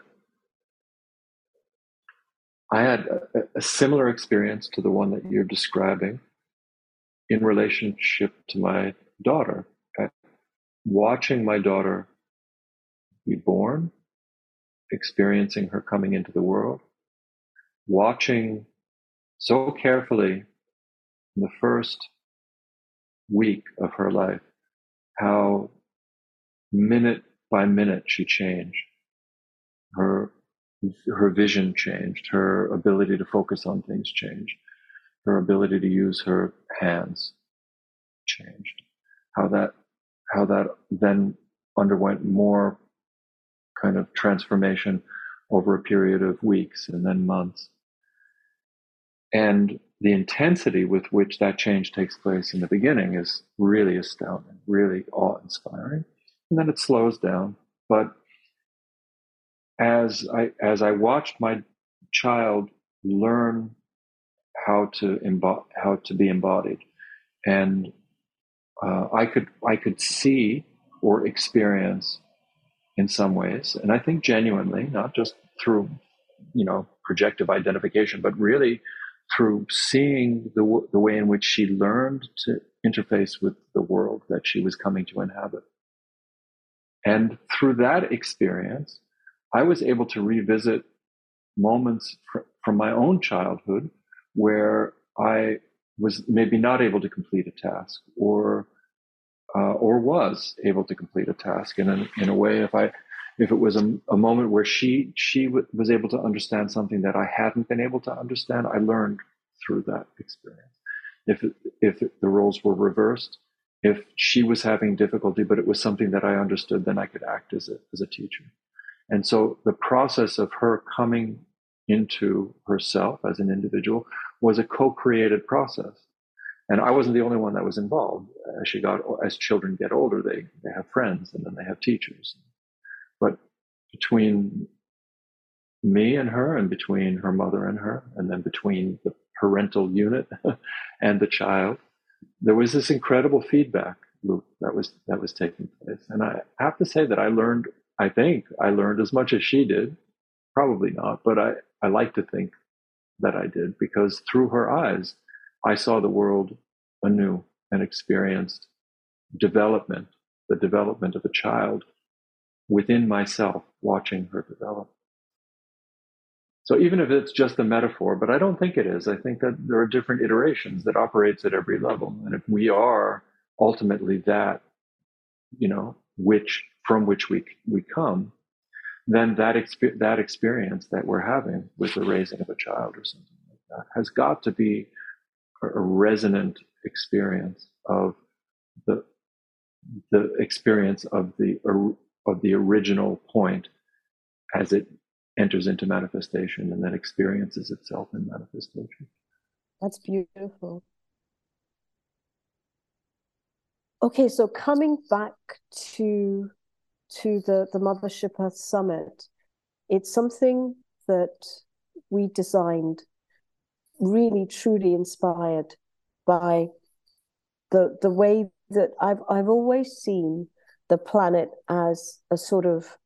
I had a, a similar experience to the one that you're describing in relationship to my daughter. Watching my daughter be born, experiencing her coming into the world, watching so carefully in the first week of her life how minute by minute she changed. Her her vision changed, her ability to focus on things changed, her ability to use her hands changed. How that how that then underwent more kind of transformation over a period of weeks and then months. And the intensity with which that change takes place in the beginning is really astounding, really awe inspiring. And then it slows down. But as I as I watched my child learn how to embody how to be embodied, and uh, I could I could see or experience in some ways, and I think genuinely, not just through you know projective identification, but really through seeing the the way in which she learned to interface with the world that she was coming to inhabit, and through that experience, I was able to revisit moments fr- from my own childhood where I was maybe not able to complete a task or uh, or was able to complete a task in in a way if I if it was a, a moment where she she w- was able to understand something that I hadn't been able to understand I learned through that experience. If if the roles were reversed if she was having difficulty but it was something that I understood then I could act as a as a teacher. And so the process of her coming into herself as an individual was a co-created process. And I wasn't the only one that was involved. As she got, as children get older, they, they have friends and then they have teachers. But between me and her and between her mother and her, and then between the parental unit and the child, there was this incredible feedback loop that was, that was taking place. And I have to say that I learned I think I learned as much as she did. Probably not, but I, I like to think that I did because through her eyes, I saw the world anew and experienced development, the development of a child within myself, watching her develop. So even if it's just a metaphor, but I don't think it is. I think that there are different iterations that operates at every level. And if we are ultimately that, you know, which from which we we come, then that exp- that experience that we're having with the raising of a child or something like that has got to be a, a resonant experience of the the experience of the of the original point as it enters into manifestation and then experiences itself in manifestation. That's beautiful. Okay, so coming back to to the the Mothership Earth Summit, it's something that we designed, really truly inspired by the the way that I've I've always seen the planet as a sort of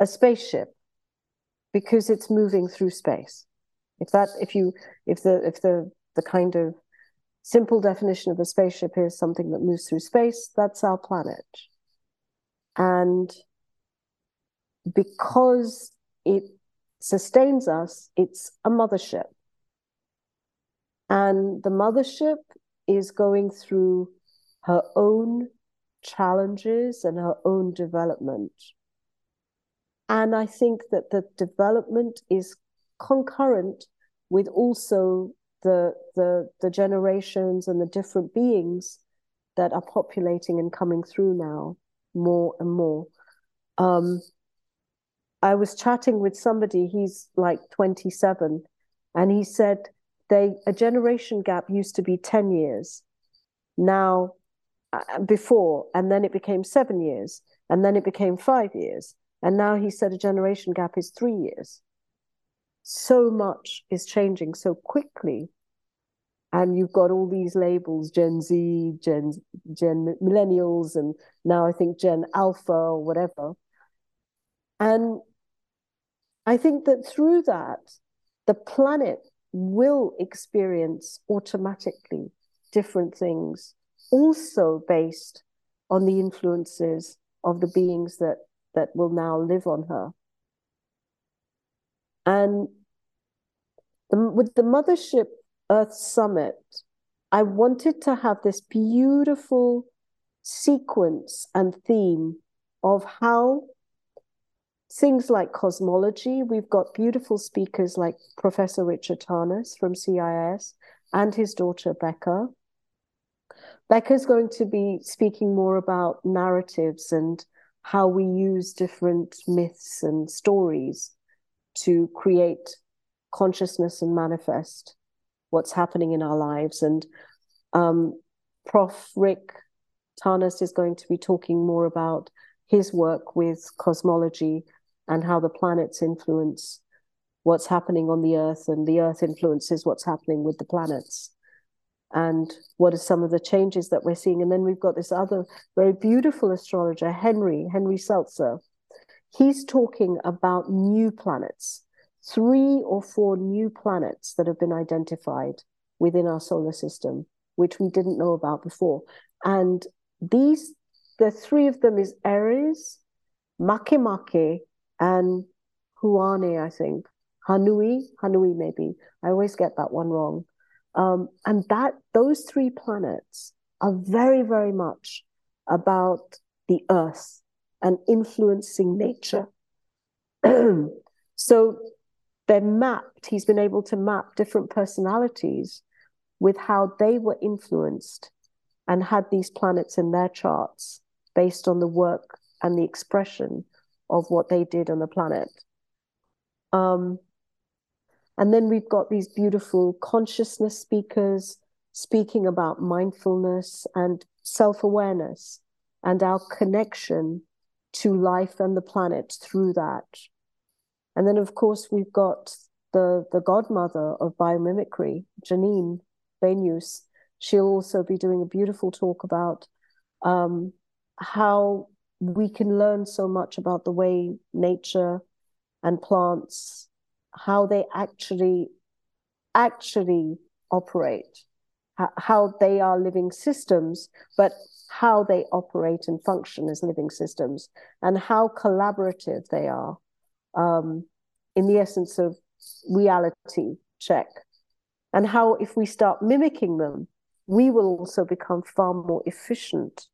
a spaceship because it's moving through space. If that if you if the if the the kind of simple definition of a spaceship is something that moves through space, that's our planet. And because it sustains us, it's a mothership. And the mothership is going through her own challenges and her own development. And I think that the development is concurrent with also the the the generations and the different beings that are populating and coming through now more and more. Um, I was chatting with somebody, he's like 27, And he said they a generation gap used to be 10 years. Now uh, before and then it became 7 years and then it became 5 years and now he said a generation gap is 3 years. So much is changing so quickly and you've got all these labels gen z gen gen millennials and now i think gen alpha or whatever. And i think that through that the planet will experience automatically different things also based on the influences of the beings that that will now live on her. And the, with the mothership Earth Summit, I wanted to have this beautiful sequence and theme of how things like cosmology, we've got beautiful speakers like Professor Richard Tarnas from CIS and his daughter Becca. Becca's going to be speaking more about narratives and how we use different myths and stories to create consciousness and manifest what's happening in our lives. And um, Prof. Rick Tarnas is going to be talking more about his work with cosmology and how the planets influence what's happening on the Earth, and the Earth influences what's happening with the planets. And what are some of the changes that we're seeing? And then we've got this other very beautiful astrologer, Henry, Henry Seltzer. He's talking about new planets three or four new planets that have been identified within our solar system, which we didn't know about before. And these, the three of them is Eris, Makemake, and Huane, I think. Hanui, Hanui maybe. I always get that one wrong. Um, and that those three planets are very, very much about the earth and influencing nature. so they're mapped, he's been able to map different personalities with how they were influenced and had these planets in their charts based on the work and the expression of what they did on the planet. Um, and then we've got these beautiful consciousness speakers speaking about mindfulness and self awareness and our connection to life and the planet through that. And then, of course, we've got the, the godmother of biomimicry, Janine Benyus. She'll also be doing a beautiful talk about um, how we can learn so much about the way nature and plants, how they actually actually operate, how they are living systems, but how they operate and function as living systems, and how collaborative they are um, in the essence of reality check. And how, if we start mimicking them, we will also become far more efficient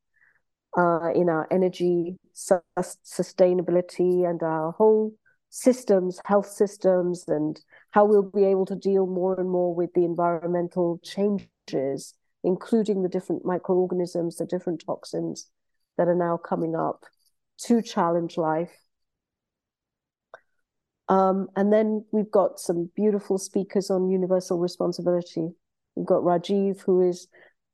uh, in our energy su- sustainability and our whole systems, health systems, and how we'll be able to deal more and more with the environmental changes, including the different microorganisms, the different toxins that are now coming up to challenge life um, and then we've got some beautiful speakers on universal responsibility. We've got Rajiv, who is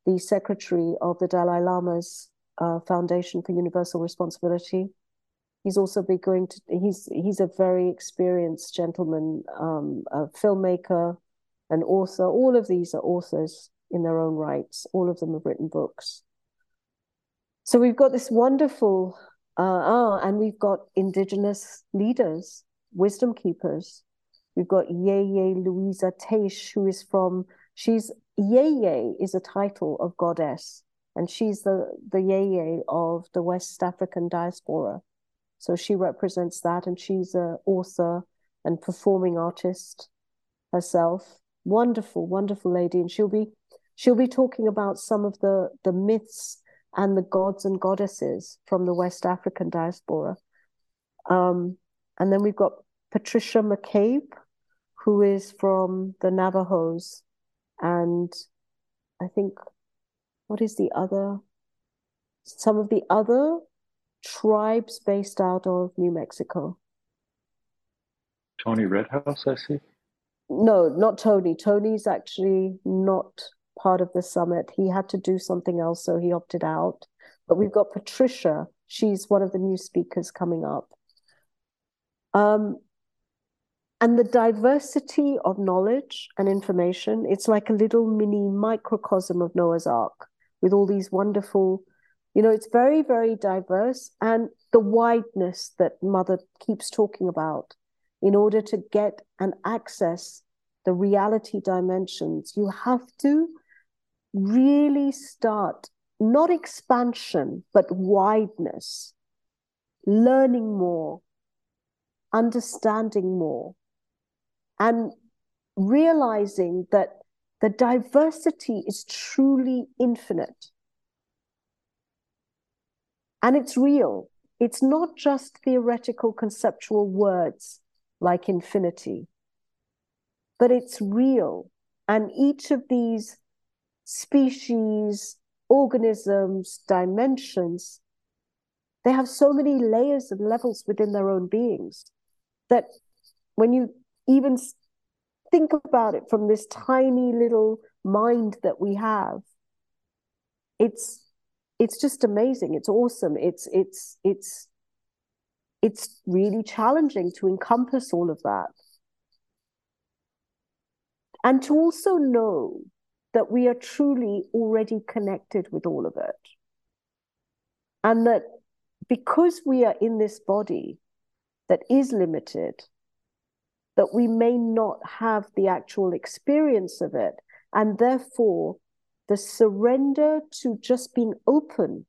the secretary of the Dalai Lama's uh, Foundation for Universal Responsibility. He's also been going to. He's he's a very experienced gentleman, um, a filmmaker, an author. All of these are authors in their own rights. All of them have written books. So we've got this wonderful. Uh, ah, and we've got indigenous leaders wisdom keepers. We've got Yeye Luisah Teish, who is from, she's, Yeye is a title of goddess, and she's the, the Yeye of the West African diaspora. So she represents that, and she's an author and performing artist herself. Wonderful, wonderful lady, and she'll be she'll be talking about some of the the myths and the gods and goddesses from the West African diaspora. Um, and then we've got Patricia McCabe, who is from the Navajos, and I think what is the other? Some of the other tribes based out of New Mexico. Tony Redhouse, I see. no, not Tony. Tony's actually not part of the summit. He had to do something else, so he opted out. But we've got Patricia. She's one of the new speakers coming up. Um, and the diversity of knowledge and information, it's like a little mini microcosm of Noah's Ark with all these wonderful, you know, it's very, very diverse. And the wideness that Mother keeps talking about in order to get and access the reality dimensions, you have to really start not expansion, but wideness, learning more, understanding more, and realizing that the diversity is truly infinite. And it's real. It's not just theoretical conceptual words like infinity, but it's real. And each of these species, organisms, dimensions, they have so many layers and levels within their own beings that when you even think about it from this tiny little mind that we have, it's it's just amazing. It's awesome. It's it's it's it's really challenging to encompass all of that. And to also know that we are truly already connected with all of it. And that because we are in this body that is limited, that we may not have the actual experience of it. And therefore, the surrender to just being open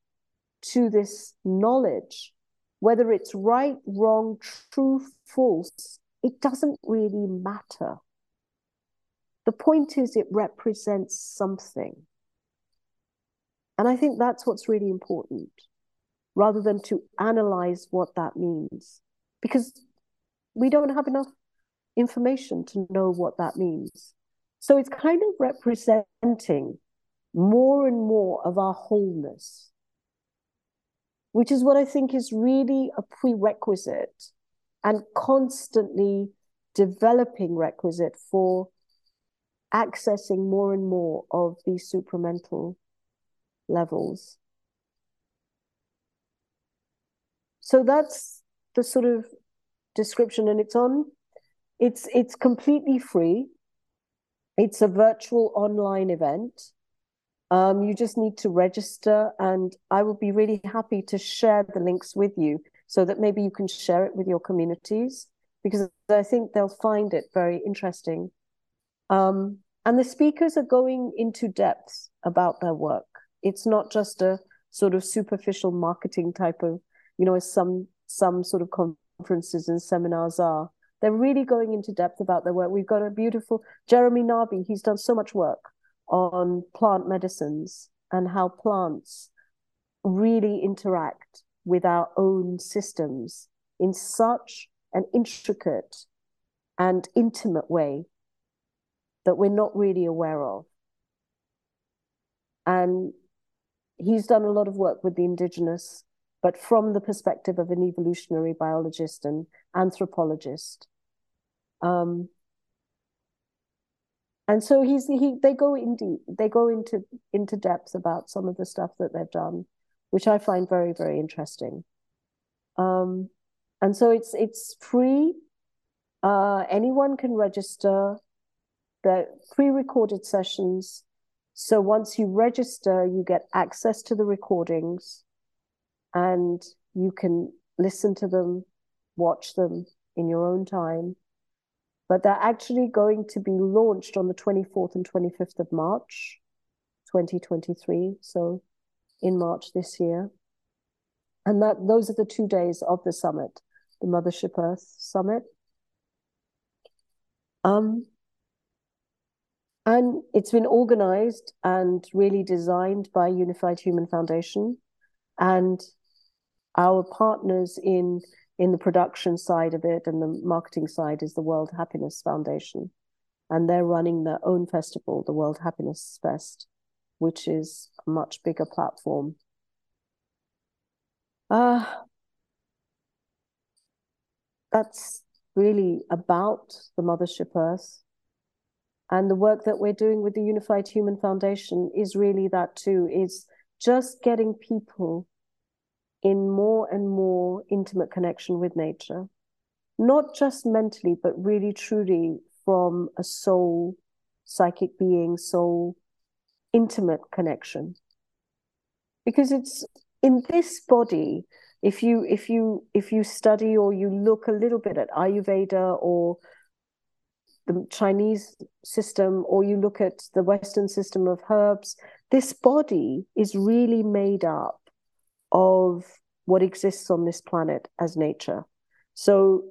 to this knowledge, whether it's right, wrong, true, false, it doesn't really matter. The point is, it represents something. And I think that's what's really important, rather than to analyze what that means, because we don't have enough information to know what that means. So it's kind of representing more and more of our wholeness, which is what I think is really a prerequisite and constantly developing requisite for accessing more and more of these supramental levels. So that's the sort of description, and it's on. It's it's completely free. It's a virtual online event. Um, you just need to register, and I will be really happy to share the links with you so that maybe you can share it with your communities because I think they'll find it very interesting. Um, and the speakers are going into depth about their work. It's not just a sort of superficial marketing type of, you know, as some some sort of conferences and seminars are. They're really going into depth about their work. We've got a beautiful Jeremy Narby. He's done so much work on plant medicines and how plants really interact with our own systems in such an intricate and intimate way that we're not really aware of. And he's done a lot of work with the indigenous, but from the perspective of an evolutionary biologist and anthropologist. Um, and so he's he they go in deep, they go into into depth about some of the stuff that they've done, which I find very very interesting. Um, and so it's it's free. Uh, anyone can register the pre-recorded sessions. So once you register, you get access to the recordings and you can listen to them, watch them in your own time. But they're actually going to be launched on the 24th and 25th of March, 2023. So in March this year. And that those are the two days of the summit, the Mothership Earth Summit. Um, and it's been organized and really designed by Unified Human Foundation. And our partners in in the production side of it and the marketing side is the World Happiness Foundation. And they're running their own festival, the World Happiness Fest, which is a much bigger platform. Uh, that's really about the Mothership Earth and the work that we're doing with the Unified Human Foundation is really that too, is just getting people in more and more intimate connection with nature, not just mentally, but really truly from a soul, psychic being, soul, intimate connection. Because it's in this body, if you if you if you study or you look a little bit at Ayurveda or the Chinese system, or you look at the Western system of herbs, this body is really made up of what exists on this planet as nature. So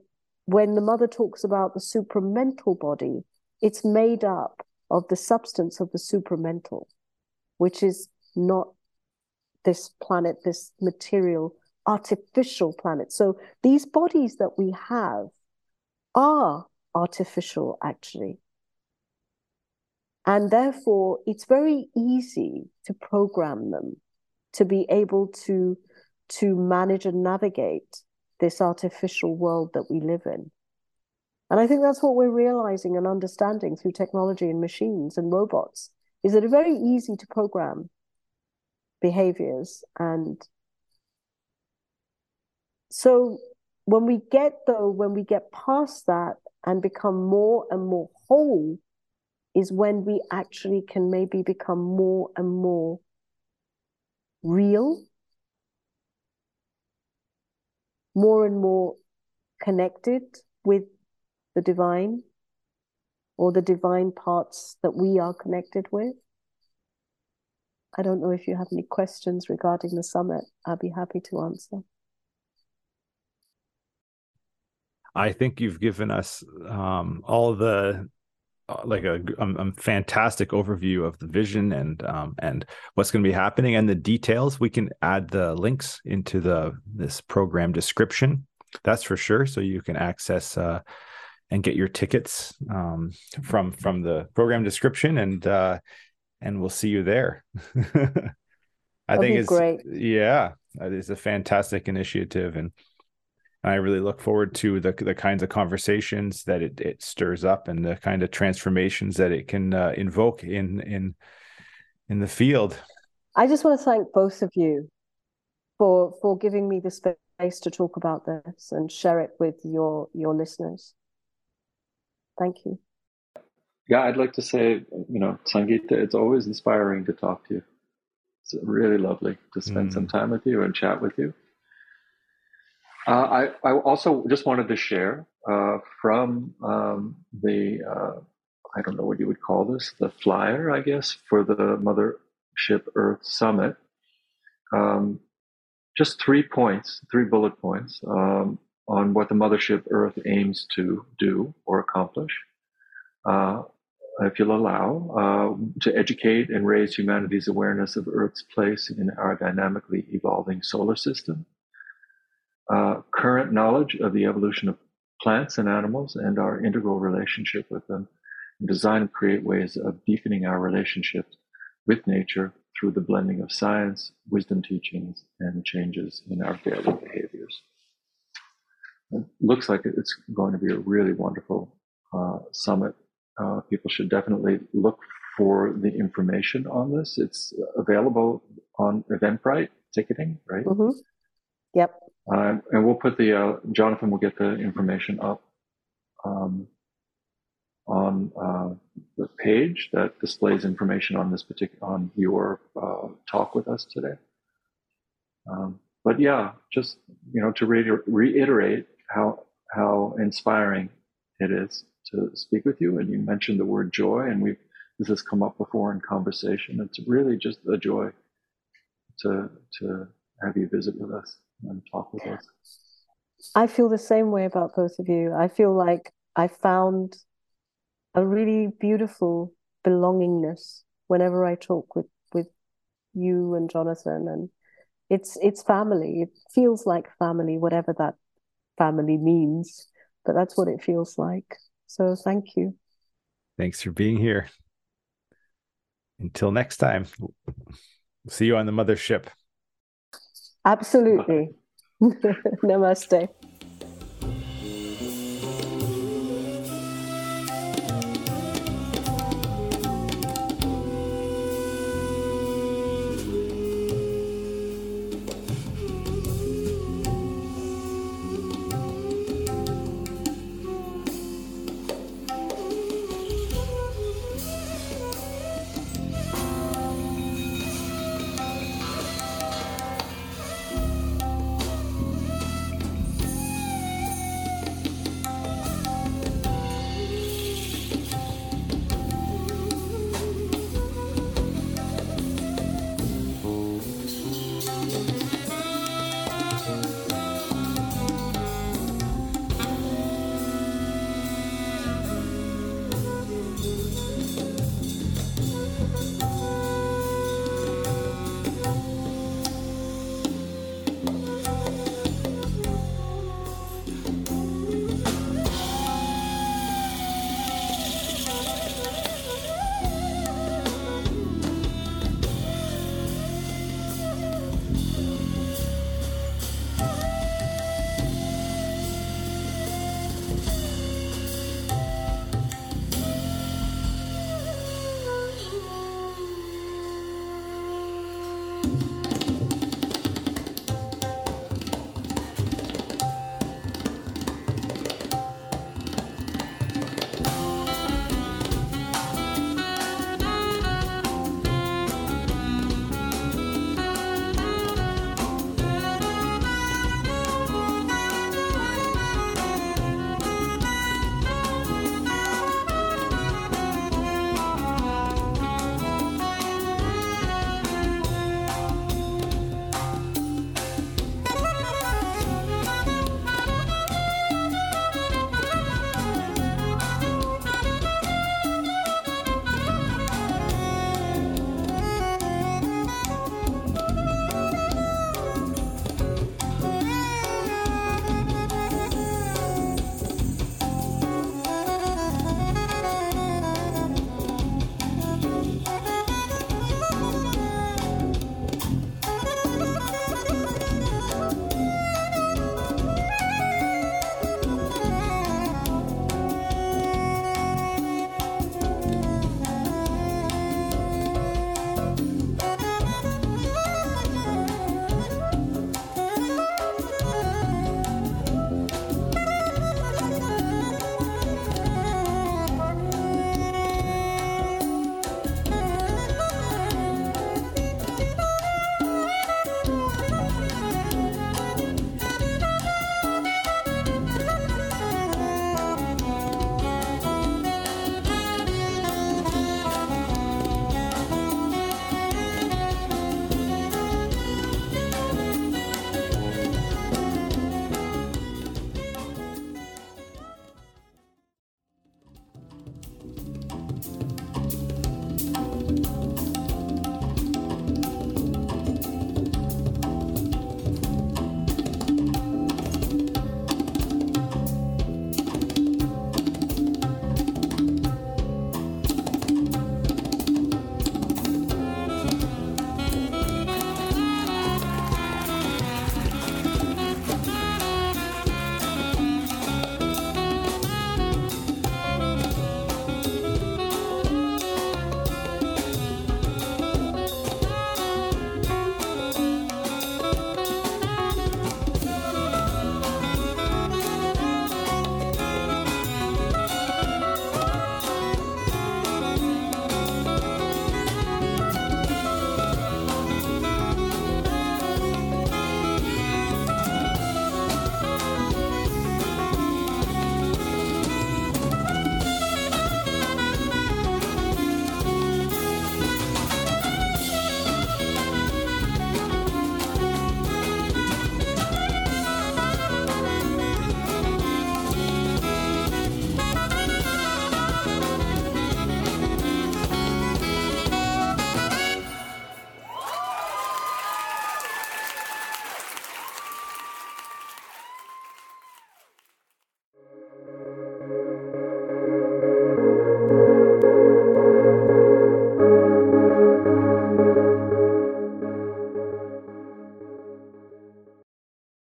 when the mother talks about the supramental body, it's made up of the substance of the supramental, which is not this planet, this material, artificial planet. So these bodies that we have are artificial, actually. And therefore, it's very easy to program them to be able to, to manage and navigate this artificial world that we live in. And I think that's what we're realizing and understanding through technology and machines and robots is that it's very easy to program behaviors. And so when we get, though, when we get past that and become more and more whole, is when we actually can maybe become more and more real, more and more connected with the divine or the divine parts that we are connected with. I don't know if you have any questions regarding the summit. I'll be happy to answer. I think you've given us um, all the like a, a, a, fantastic overview of the vision and um, and what's going to be happening and the details. We can add the links into the this program description. That's for sure. So you can access uh, and get your tickets um, from from the program description and uh, and we'll see you there. I That'd think it's great. Yeah, it's a fantastic initiative, and I really look forward to the the kinds of conversations that it, it stirs up and the kind of transformations that it can uh, invoke in in in the field. I just want to thank both of you for for giving me the space to talk about this and share it with your your listeners. Thank you. Yeah, I'd like to say, you know, Sangeeta, it's always inspiring to talk to you. It's really lovely to spend mm. some time with you and chat with you. Uh, I, I also just wanted to share uh, from um, the, uh, I don't know what you would call this, the flyer, I guess, for the Mothership Earth Summit. Um, just three points, three bullet points um, on what the Mothership Earth aims to do or accomplish. Uh, if you'll allow, uh, to educate and raise humanity's awareness of Earth's place in our dynamically evolving solar system, uh, current knowledge of the evolution of plants and animals and our integral relationship with them, and design and create ways of deepening our relationships with nature through the blending of science, wisdom teachings, and changes in our daily behaviors. It looks like it's going to be a really wonderful uh, summit uh, people should definitely look for the information on this. It's available on Eventbrite ticketing, right? Mm-hmm. Yep. Um, and we'll put the uh, Jonathan will get the information up um, on uh, the page that displays information on this particular on your uh, talk with us today. Um, but yeah, just you know to re- reiterate how how inspiring it is to speak with you. And you mentioned the word joy, and we've this has come up before in conversation. It's really just a joy to to have you visit with us and talk with us. I feel the same way about both of you. I feel like I found a really beautiful belongingness whenever I talk with with you and Jonathan and it's it's family. It feels like family, whatever that family means, but that's what it feels like. So thank you. Thanks for being here. Until next time, see you on the mothership. Absolutely. Namaste.